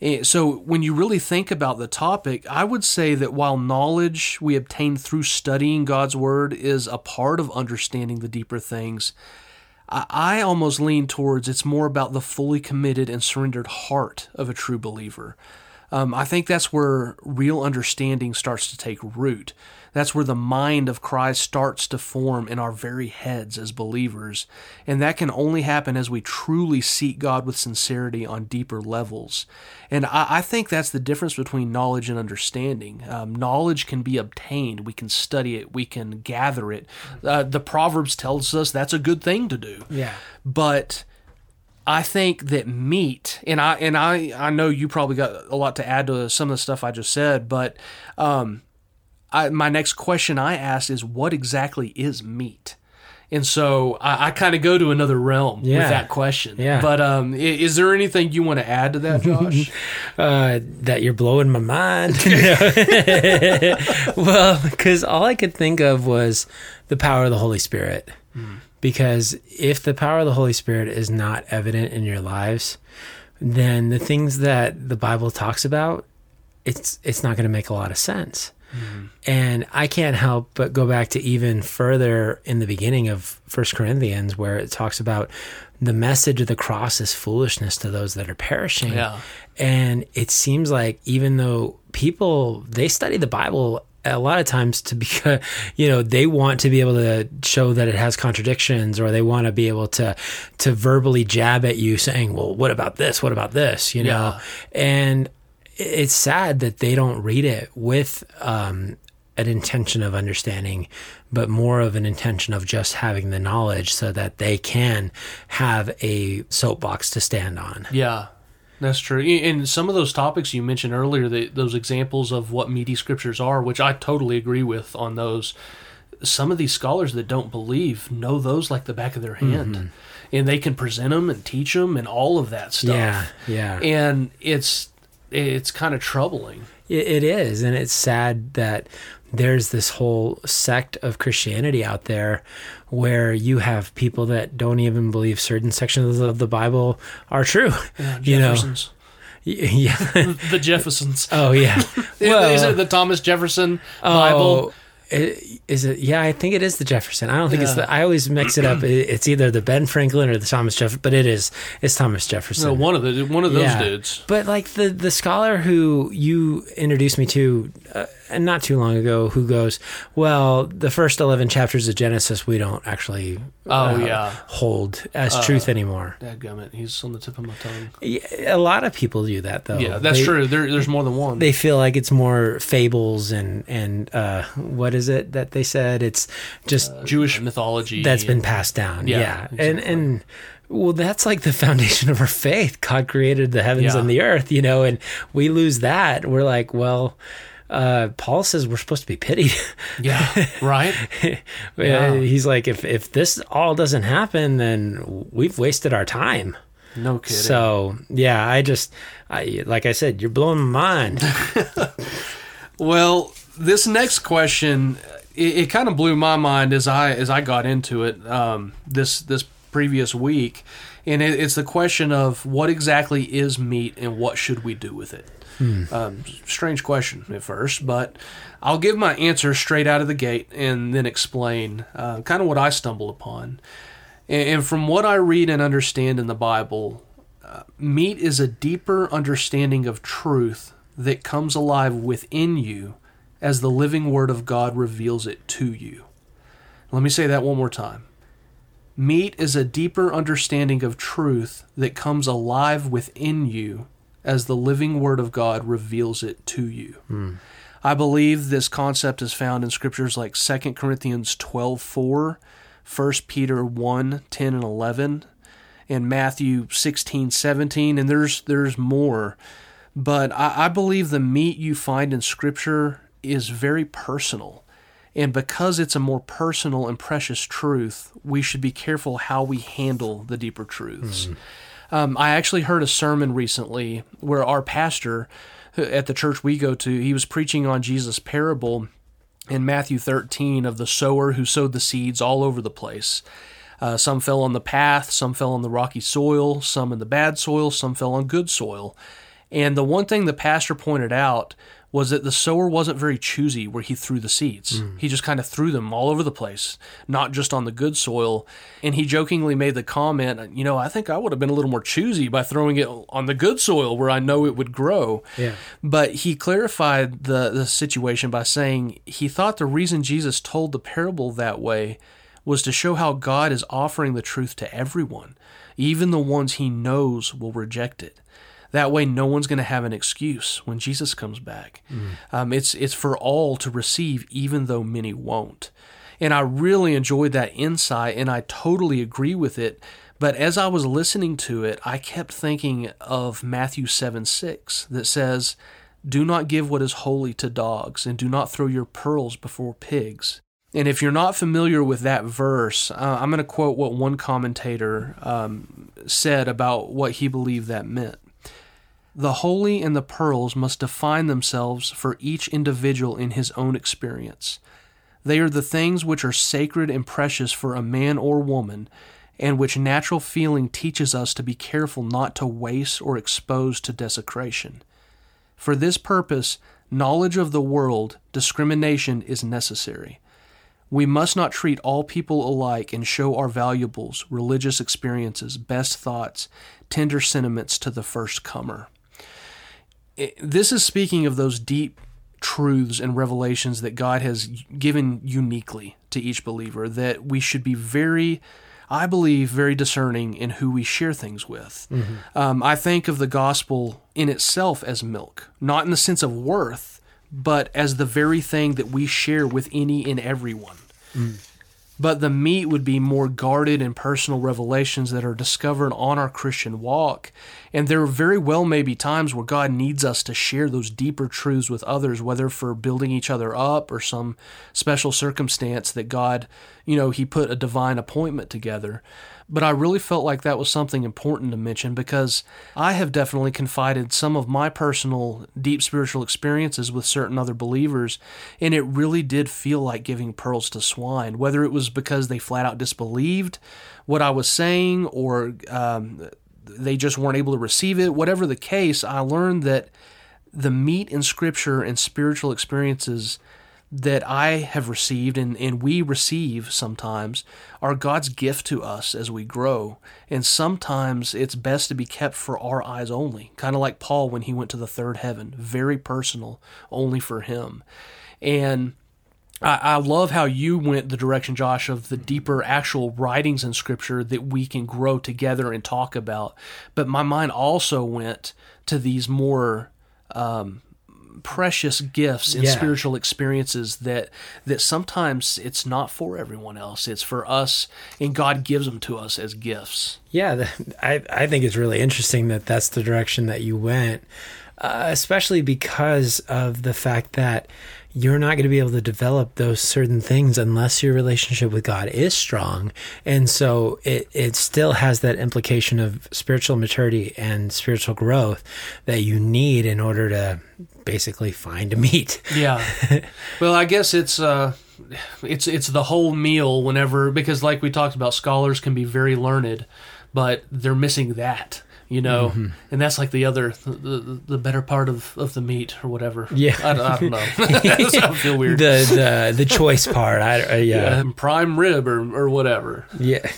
Eh, So, when you really think about the topic, I would say that while knowledge we obtain through studying God's Word is a part of understanding the deeper things, I almost lean towards it's more about the fully committed and surrendered heart of a true believer. Um, I think that's where real understanding starts to take root. That's where the mind of Christ starts to form in our very heads as believers. And that can only happen as we truly seek God with sincerity on deeper levels. And I, I think that's the difference between knowledge and understanding. Um, knowledge can be obtained, we can study it, we can gather it. Uh, the Proverbs tells us that's a good thing to do Yeah. but I think that meat, and I and I I know you probably got a lot to add to some of the stuff I just said, but um, I, my next question I asked is what exactly is meat? And so I, I kind of go to another realm with that question. Yeah. But um, i- is there anything you want to add to that, Josh? *laughs* uh, that you're blowing my mind. *laughs* *laughs* well, because all I could think of was the power of the Holy Spirit. Because if the power of the Holy Spirit is not evident in your lives, then the things that the Bible talks about, it's it's not going to make a lot of sense. Mm-hmm. And I can't help but go back to even further in the beginning of First Corinthians, where it talks about the message of the cross is foolishness to those that are perishing. Yeah. And it seems like even though people they study the Bible a lot of times to be *laughs* you know they want to be able to show that it has contradictions or they want to be able to to verbally jab at you saying well what about this? What about this? You know? Yeah. and it's sad that they don't read it with um an intention of understanding but more of an intention of just having the knowledge so that they can have a soapbox to stand on. Yeah, that's true. And some of those topics you mentioned earlier, the, those examples of what meaty scriptures are, which I totally agree with on those. Some of these scholars that don't believe know those like the back of their hand, Mm-hmm. and they can present them and teach them and all of that stuff. yeah yeah and it's it's kind of troubling. It, it is, and it's sad that there's this whole sect of Christianity out there where you have people that don't even believe certain sections of the Bible are true. *laughs* you know, Jeffersons, yeah. *laughs* the Jeffersons. oh yeah. *laughs* is it the Thomas Jefferson Bible? Oh, i- is it? Yeah, I think it is the Jefferson. I don't think it's the. I always mix it up. *clears throat* It- It's either the Ben Franklin or the Thomas Jefferson, but it is. It's Thomas Jefferson. No, one of the one of those Yeah. dudes. But like the the scholar who you introduced me to, uh, and not too long ago, who goes, well, the first eleven chapters of Genesis we don't actually, Oh, uh, yeah. hold as truth anymore. Dadgummit, he's on the tip of my tongue. Yeah, a lot of people do that though. Yeah, that's They- true. There, there's more than one. They feel like it's more fables and and uh, what is it that they said? It's just Jewish mythology that's been passed down. Yeah, Yeah, and and well, that's like the *laughs* foundation of our faith. God created the heavens Yeah. and the earth, you know, and we lose that. We're like, well, uh, Paul says we're supposed to be pitied. Yeah, *laughs* right. Uh, He's like, if if this all doesn't happen, then we've wasted our time. No kidding. So yeah, I just, I like I said, you're blowing my mind. *laughs* Well, this next question, it, it kind of blew my mind as I as I got into it um, this this previous week, and it, it's the question of what exactly is meat and what should we do with it. Um, strange question at first, but I'll give my answer straight out of the gate and then explain uh, kind of what I stumbled upon. And, and from what I read and understand in the Bible, uh, meat is a deeper understanding of truth that comes alive within you as the living Word of God reveals it to you. Let me say that one more time. Meat is a deeper understanding of truth that comes alive within you as the living Word of God reveals it to you. Hmm. I believe this concept is found in scriptures like 2 Corinthians 12 4, 1 Peter 1 10 and 11, and Matthew 16 17, and there's, there's more. But I, I believe the meat you find in scripture is very personal. And because it's a more personal and precious truth, we should be careful how we handle the deeper truths. Hmm. Um, I actually heard a sermon recently where our pastor at the church we go to, he was preaching on Jesus' parable in Matthew 13 of the sower who sowed the seeds all over the place. Uh, some fell on the path, some fell on the rocky soil, some in the bad soil, some fell on good soil. And the one thing the pastor pointed out was that the sower wasn't very choosy where he threw the seeds. Hmm. He just kind of threw them all over the place, not just on the good soil. And he jokingly made the comment, you know, I think I would have been a little more choosy by throwing it on the good soil where I know it would grow. Yeah. But he clarified the, the situation by saying he thought the reason Jesus told the parable that way was to show how God is offering the truth to everyone, even the ones he knows will reject it. That way, no one's going to have an excuse when Jesus comes back. Um, it's it's for all to receive, even though many won't. And I really enjoyed that insight, and I totally agree with it. But as I was listening to it, I kept thinking of Matthew 7 6 that says, Do not give what is holy to dogs, and do not throw your pearls before pigs. And if you're not familiar with that verse, uh, I'm going to quote what one commentator um, said about what he believed that meant. The holy and the pearls must define themselves for each individual in his own experience. They are the things which are sacred and precious for a man or woman, and which natural feeling teaches us to be careful not to waste or expose to desecration. For this purpose, knowledge of the world, discrimination is necessary. We must not treat all people alike and show our valuables, religious experiences, best thoughts, tender sentiments to the first comer. It- This is speaking of those deep truths and revelations that God has given uniquely to each believer that we should be very I believe very discerning in who we share things with. Um, I think of the gospel in itself as milk, not in the sense of worth, but as the very thing that we share with any and everyone. But the meat would be more guarded and personal revelations that are discovered on our Christian walk. And there very well may be times where God needs us to share those deeper truths with others, whether for building each other up or some special circumstance that God, you know, He put a divine appointment together. But I really felt like that was something important to mention because I have definitely confided some of my personal deep spiritual experiences with certain other believers, and it really did feel like giving pearls to swine, whether it was because they flat out disbelieved what I was saying or um, they just weren't able to receive it. Whatever the case, I learned that the meat in scripture and spiritual experiences that I have received and, and we receive sometimes are God's gift to us as we grow. And sometimes it's best to be kept for our eyes only, kind of like Paul when he went to the third heaven, very personal, only for him. And I, I love how you went the direction, Josh, of the deeper actual writings in Scripture that we can grow together and talk about. But my mind also went to these more um, precious gifts and Yeah. spiritual experiences that that sometimes it's not for everyone else. It's for us, and God gives them to us as gifts. Yeah, the, I I think it's really interesting that that's the direction that you went, uh, especially because of the fact that you're not going to be able to develop those certain things unless your relationship with God is strong, and so it it still has that implication of spiritual maturity and spiritual growth that you need in order to basically find a meat. Yeah. *laughs* well, I guess it's uh it's it's the whole meal whenever because like we talked about scholars can be very learned, but they're missing that, you know. Mm-hmm. And that's like the other the, the, the better part of, of the meat or whatever. Yeah. I, I don't know. *laughs* *laughs* I feel weird. the the the choice part, I, uh, yeah. Uh, prime rib or or whatever. Yeah.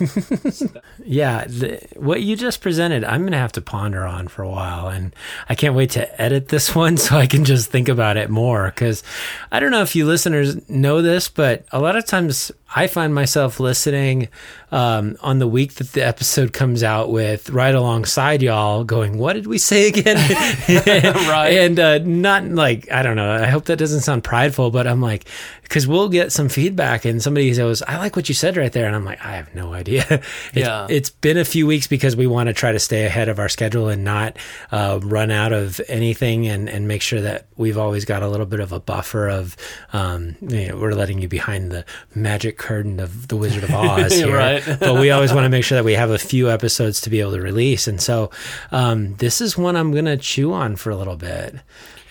*laughs* yeah. The, what you just presented, I'm going to have to ponder on for a while. And I can't wait to edit this one so I can just think about it more. Because I don't know if you listeners know this, but a lot of times I find myself listening um, on the week that the episode comes out with right alongside y'all going, What did we say again? *laughs* Right. And uh, not like, I don't know. I hope that doesn't sound prideful, but I'm like, because we'll get some feedback and somebody goes, I like what you said right there. And I'm like, I have no idea. *laughs* It's, Yeah. It's been a few weeks because we want to try to stay ahead of our schedule and not uh, run out of anything and, and make sure that we've always got a little bit of a buffer of, um, you know, we're letting you behind the magic curtain of the Wizard of *laughs* Oz here. Right. *laughs* but we always want to make sure that we have a few episodes to be able to release. And so um, this is one I'm going to chew on for a little bit.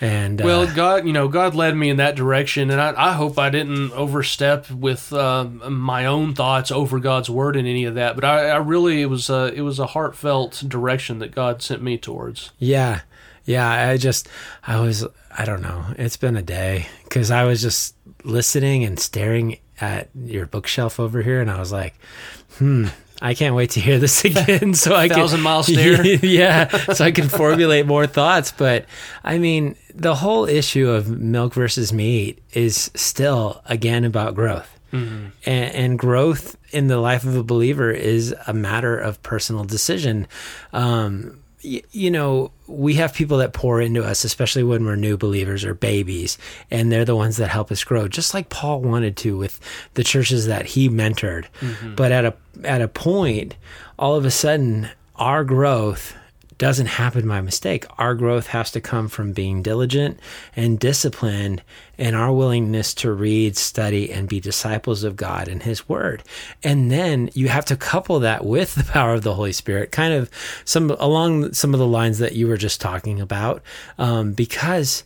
And uh, Well, God, you know, God led me in that direction, and I, I hope I didn't overstep with um my own thoughts over God's word and any of that. But I, I really, it was a, it was a heartfelt direction that God sent me towards. Yeah. Yeah. I just, I was, I don't know. It's been a day because I was just listening and staring at your bookshelf over here. And I was like, hmm, I can't wait to hear this *laughs* again. So I can, Thousand mile stare. *laughs* yeah. So I can formulate more thoughts. But I mean, the whole issue of milk versus meat is still, again, about growth. And, and growth in the life of a believer is a matter of personal decision. Um, you know, we have people that pour into us, especially when we're new believers or babies, and they're the ones that help us grow, just like Paul wanted to with the churches that he mentored. Mm-hmm. But at a at a point, all of a sudden, our growth doesn't happen by mistake. Our growth has to come from being diligent and disciplined and our willingness to read, study, and be disciples of God and His Word. And then you have to couple that with the power of the Holy Spirit, kind of some along some of the lines that you were just talking about, um, because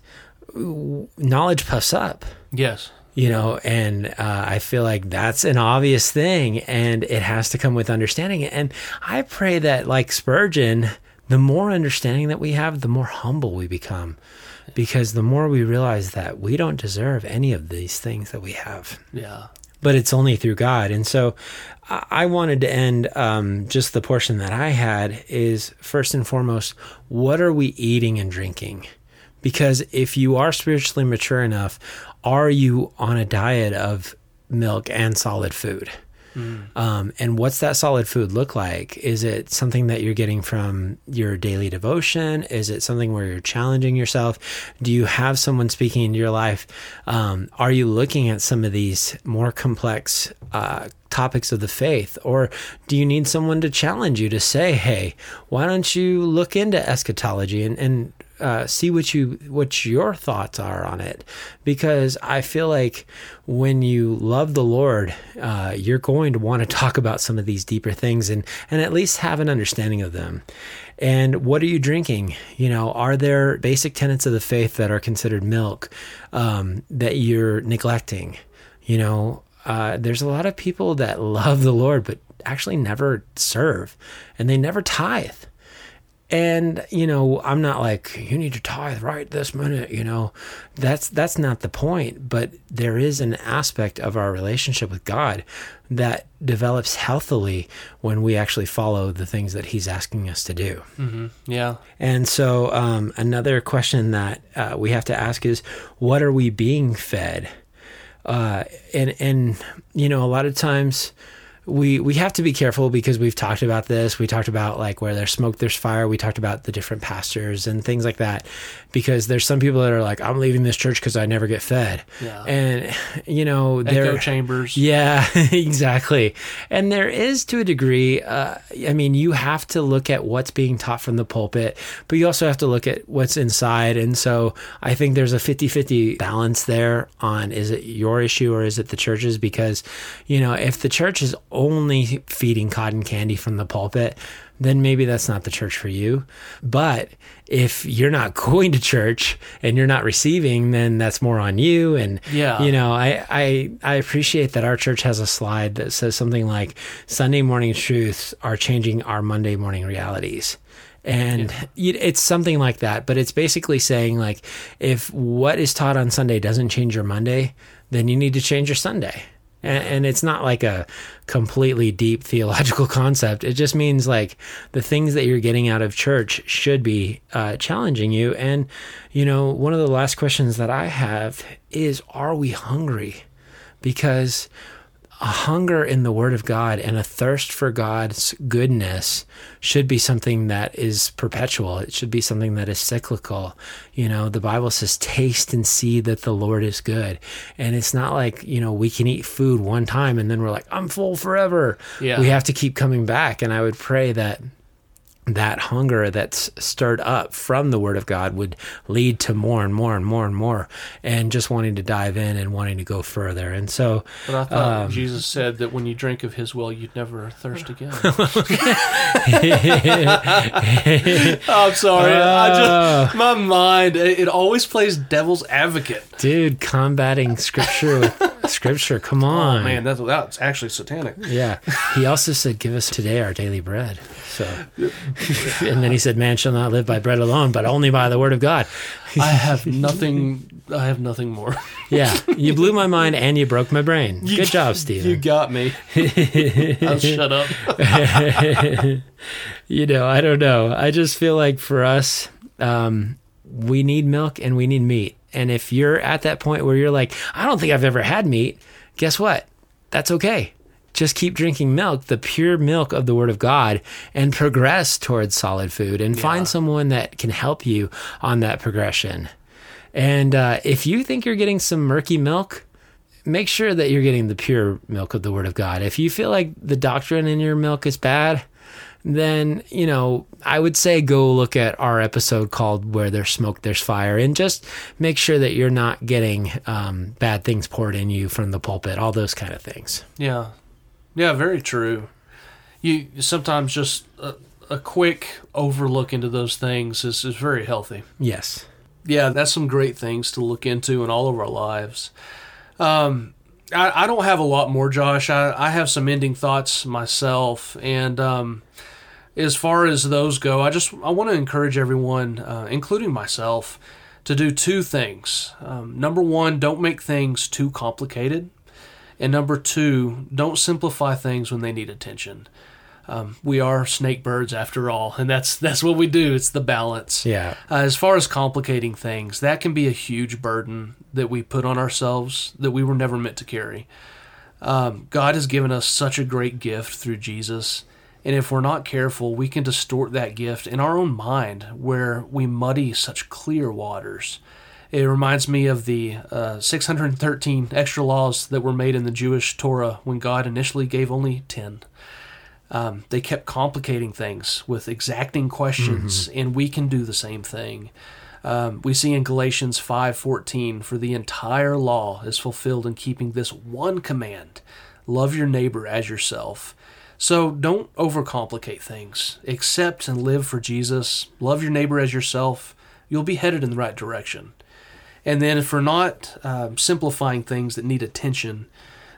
knowledge puffs up Yes. you know and uh, i feel like that's an obvious thing and it has to come with understanding and i pray that like spurgeon the more understanding that we have the more humble we become because the more we realize that we don't deserve any of these things that we have Yeah. but it's only through God. And so I wanted to end um, just the portion that I had is first and foremost, what are we eating and drinking? Because if you are spiritually mature enough, are you on a diet of milk and solid food? Um, and what's that solid food look like? Is it something that you're getting from your daily devotion? Is it something where you're challenging yourself? Do you have someone speaking into your life? Um, are you looking at some of these more complex uh, topics of the faith? Or do you need someone to challenge you to say, hey, why don't you look into eschatology and, and uh, see what you what your thoughts are on it because I feel like when you love the Lord, uh, you're going to want to *laughs* talk about some of these deeper things and and at least have an understanding of them. And what are you drinking? You know, are there basic tenets of the faith that are considered milk um, that you're neglecting? You know, uh, there's a lot of people that *laughs* love the Lord but actually never serve, and they never tithe and you know i'm not like you need to tithe right this minute you know. That's that's not the point but there is an aspect of our relationship with god that develops healthily when we actually follow the things that he's asking us to do. Yeah. and so um, another question that uh, we have to ask is what are we being fed? Uh, and and you know a lot of times we we have to be careful because we've talked about this. We talked about like where there's smoke, there's fire. We talked about the different pastors and things like that. Because there's some people that are like, I'm leaving this church because I never get fed. Yeah. And you know, Echo they're chambers. yeah, *laughs* exactly. And there is to a degree, uh, I mean, you have to look at what's being taught from the pulpit, but you also have to look at what's inside. And so I think there's a 50 50 balance there on is it your issue or is it the church's? Because, you know, if the church is only feeding cotton candy from the pulpit, then maybe that's not the church for you. But if you're not *laughs* going to church and you're not receiving, then that's more on you. And Yeah. you know, I, I I appreciate that our church has a slide that says something like Sunday morning truths are changing our Monday morning realities. And y it's something like that, but it's basically saying like if what is taught on Sunday doesn't change your Monday, then you need to change your Sunday. And, and it's not like a completely deep *laughs* theological concept. It just means like the things that you're getting out of church should be uh, challenging you. And, you know, one of the last questions that I have is Are we hungry? Because a hunger in the Word of God and a thirst for God's goodness should be something that is perpetual. It should be something that is cyclical. You know, the Bible says, taste and see that the Lord is good. And it's not like, you know, we can eat food one time and then we're like, I'm full forever. Yeah. We have to keep coming back. And I would pray that that hunger that's stirred up from the word of God would lead to more and more and more and more and just wanting to dive in and wanting to go further. And so But I thought Um, Jesus said that when you drink of his well, you'd never thirst again. *laughs* *laughs* I'm sorry. I just, my mind, it, it always plays devil's advocate. dude, combating scripture with scripture. Come on. Oh, man, that's, that's actually satanic. Yeah. He also said, Give us today our daily bread. So, and then he said, Man shall not live by bread alone, but only by the word of God. I have nothing. I have nothing more. *laughs* Yeah. You blew my mind and you broke my brain. Good job, *laughs* Steven. You got me. *laughs* I'll shut up. you know, I don't know. I just feel like for us, um, we need milk and we need meat. And if you're at that point where you're like, I don't think I've ever had meat, guess what? That's okay. Just keep drinking milk, the pure milk of the Word of God, and progress towards solid food and find someone that can help you on that progression. And uh, if you think you're getting some murky milk, make sure that you're getting the pure milk of the Word of God. If you feel like the doctrine in your milk is bad, then, you know, I would say go look at our episode called Where There's Smoke, There's Fire, and just make sure that you're not getting um, bad things poured in you from the pulpit, all those kind of things. Yeah, yeah, very true. You sometimes just a, a quick overlook into those things is, is very healthy. Yes. Yeah, that's some great things to look into in all of our lives. Um, I, I don't have a lot more, Josh. I, I have some ending thoughts myself, and um, as far as those go, I just I want to encourage everyone, uh, including myself, to do two things. Um, number one, don't make things too complicated. And number two, don't simplify things when they need attention. Um, we are snake birds after all, and that's that's what we do. It's the balance. Yeah. Uh, as far as complicating things, that can be a huge burden that we put on ourselves that we were never meant to carry. Um, God has given us such a great gift through Jesus, and if we're not careful, we can distort that gift in our own mind, where we muddy such clear waters. It reminds me of the uh, 613 extra laws that were made in the Jewish Torah when God initially gave only 10. Um, they kept complicating things with exacting questions, and we can do the same thing. Um, we see in Galatians 5:14, for the entire law is fulfilled in keeping this one command: love your neighbor as yourself. So don't overcomplicate things. Accept and live for Jesus. Love your neighbor as yourself. You'll be headed in the right direction. And then, if we're not um, simplifying things that need attention,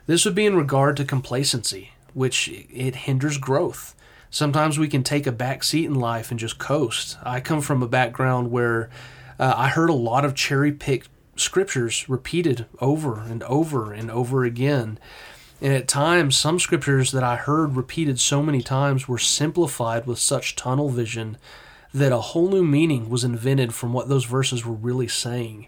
this would be in regard to complacency, which it hinders growth. Sometimes we can take a back seat in life and just coast. I come from a background where uh, I heard a lot of cherry picked scriptures repeated over and over and over again. And at times, some scriptures that I heard repeated so many times were simplified with such tunnel vision that a whole new meaning was invented from what those verses were really saying.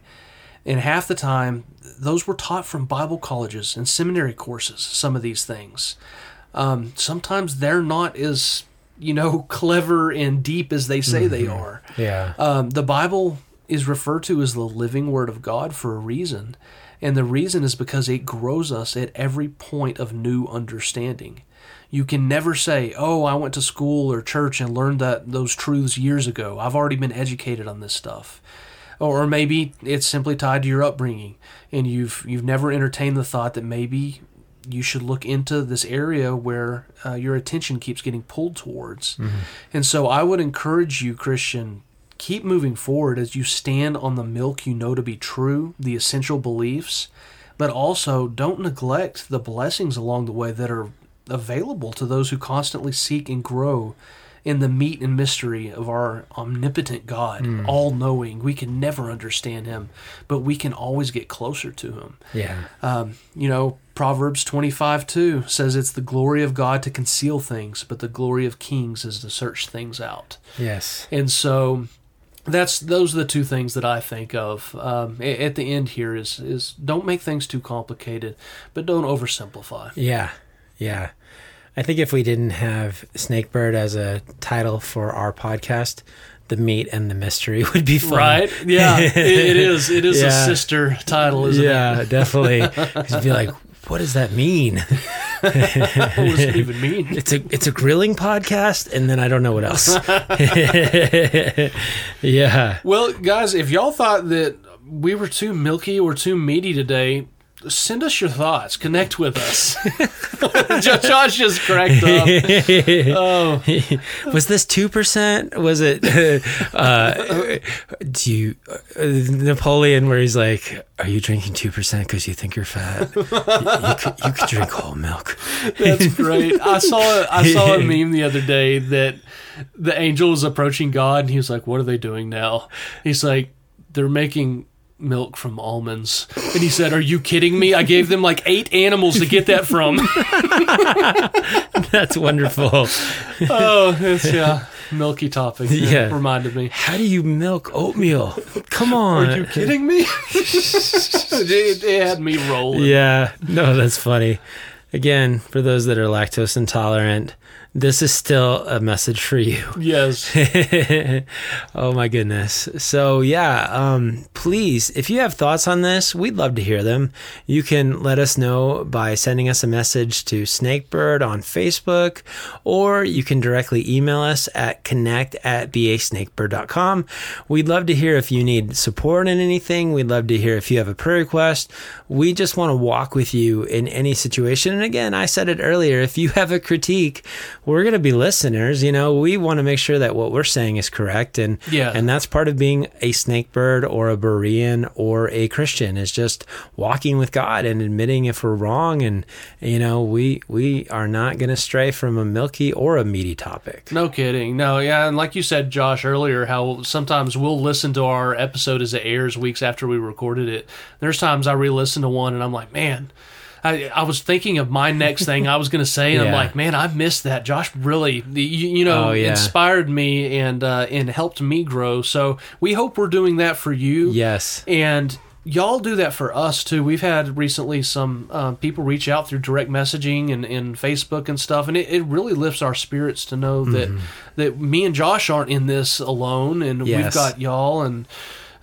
And half the time, those were taught from Bible colleges and seminary courses, some of these things. Um, sometimes they're not as, you know, *laughs* clever and deep as they say they are. Yeah. Um, the Bible is referred to as the living Word of God for a reason. And the reason is because it grows us at every point of new understanding. You can never say, "Oh, I went to school or church and learned that those truths years ago. I've already been educated on this stuff." Or maybe it's simply tied to your upbringing, and you've you've never entertained the thought that maybe you should look into this area where uh, your attention keeps getting pulled towards. And so, I would encourage you, Christian, keep moving forward as you stand on the milk you know to be true, the essential beliefs, but also don't neglect the blessings along the way that are available to those who constantly seek and grow in the meat and mystery of our omnipotent God, all knowing. We can never understand him, but we can always get closer to him. Yeah. Um, you know, Proverbs 25 2 says it's the glory of God to conceal things, but the glory of kings is to search things out. Yes. And so that's those are the two things that I think of um, at the end here is is don't make things too complicated, but don't oversimplify. Yeah. Yeah. I think if we didn't have Snakebird as a title for our podcast, the meat and the mystery *laughs* would be fun. Right? Yeah, it, it is. It is a sister title, isn't Yeah, definitely. *laughs* 'Cause you'd be like, what does that mean? *laughs* What does it even mean? It's a it's a grilling podcast, and then I don't know what else. yeah. Well, guys, if y'all thought that we were too milky or too meaty today, send us your thoughts. Connect with us. *laughs* Josh just cracked up. *laughs* Oh, *laughs* was this two percent? Was it? Uh, do you uh, Napoleon, where he's like, "Are you drinking two percent because you think you're fat? You, you, could, you could drink whole milk." that's great. I saw I saw a meme the other day that the angel was approaching God, and he was like, "What are they doing now?" He's like, "They're making." Milk from almonds, and he said, "Are you kidding me? I gave them like eight animals to get that from." *laughs* That's wonderful. oh, it's yeah, milky topic. Yeah. reminded me. How do you milk oatmeal? Come on. Are you kidding me? *laughs* it, it had me rolling. Yeah, no, that's funny. Again, for those that are lactose intolerant, this is still a message for you. Yes. *laughs* oh my goodness. So yeah, um, please, if you have thoughts on this, we'd love to hear them. You can let us know by sending us a message to Snakebird on Facebook, or you can directly email us at connect at beasnakebird.com. We'd love to hear if you need support in anything. We'd love to hear if you have a prayer request. We just want to walk with you in any situation. And again, I said it earlier, if you have a critique, we're going to be listeners. You know, we want to make sure that what we're saying is correct, and Yeah. and that's part of being a snake bird or a Berean or a Christian is just walking with God and admitting if we're wrong, and you know, we we are not going to stray from a milky or a meaty topic. No kidding. No, yeah, and like you said, Josh, earlier, how sometimes we'll listen to our episode as it airs weeks after we recorded it. There's times I re-listen to one and I'm like, man, I, I was thinking of my next thing I was going to say, and I'm like, man, I missed that. Josh really, you, you know, Oh, yeah. inspired me and uh, and helped me grow. So we hope we're doing that for you. Yes. And y'all do that for us too. We've had recently some uh, people reach out through direct messaging and, and Facebook and stuff, and it, it really lifts our spirits to know that that me and Josh aren't in this alone, and we've got y'all. And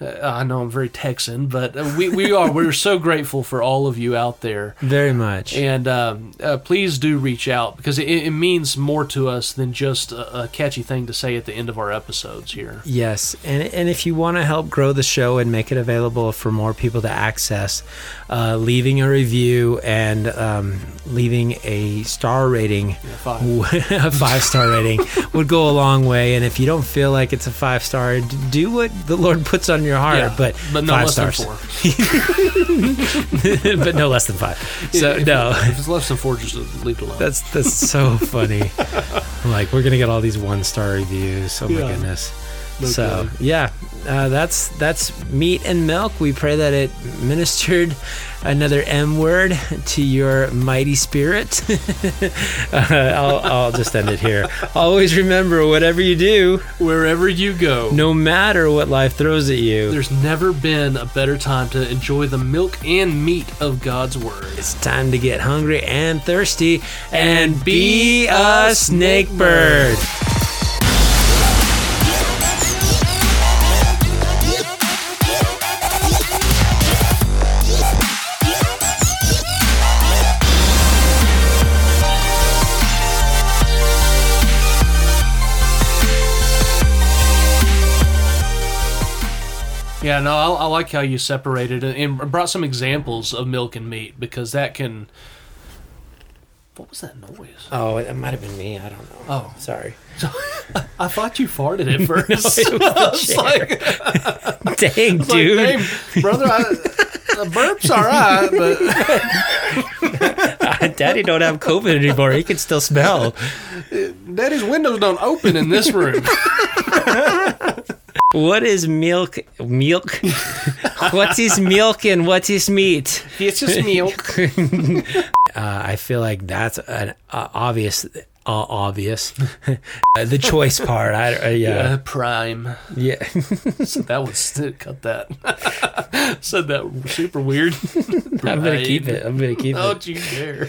uh, I know I'm very Texan, but uh, we we are we're so grateful for all of you out there. Very much. And um, uh, please do reach out because it, it means more to us than just a, a catchy thing to say at the end of our episodes here. Yes, and and if you want to help grow the show and make it available for more people to access, uh, leaving a review and um, leaving a star rating, five. *laughs* a five star rating would go a long way. And if you don't feel like it's a five star, do what the Lord puts on your heart. Yeah, but but no five less stars, than four. *laughs* but no less than five. So if, no. if it's less than four, just leave it alone. That's that's so funny. *laughs* like we're gonna get all these one star reviews. Oh my Yeah. goodness. No so kidding. yeah, uh, that's that's meat and milk. We pray that it *laughs* ministered another M word to your mighty spirit. *laughs* uh, I'll, I'll just end it here. Always remember, whatever you do, Wherever you go, no matter what life throws at you, there's never been a better time to enjoy the milk and meat of God's Word. it's time to get hungry and thirsty and, And be a snake snake bird. Yeah, no, I, I like how you separated it and brought some examples of milk and meat because that can. What was that noise? Oh, it might have been me. I don't know. Oh, Sorry. *laughs* I thought you farted at *laughs* first. it was the *laughs* I was like, Dang, like, dude. "Hey, brother, I, the burp's all right, but Daddy don't have COVID anymore. He can still smell. Daddy's windows don't open in this room. What is milk? Milk? *laughs* what is milk and what is meat? It's just milk. *laughs* Uh, I feel like that's an uh, obvious, uh, obvious. Uh, *laughs* the choice part. I, uh, yeah. Uh, prime. Yeah. So that was cut that. Said that super weird. I'm going to keep it. I'm going to keep it. Don't you dare.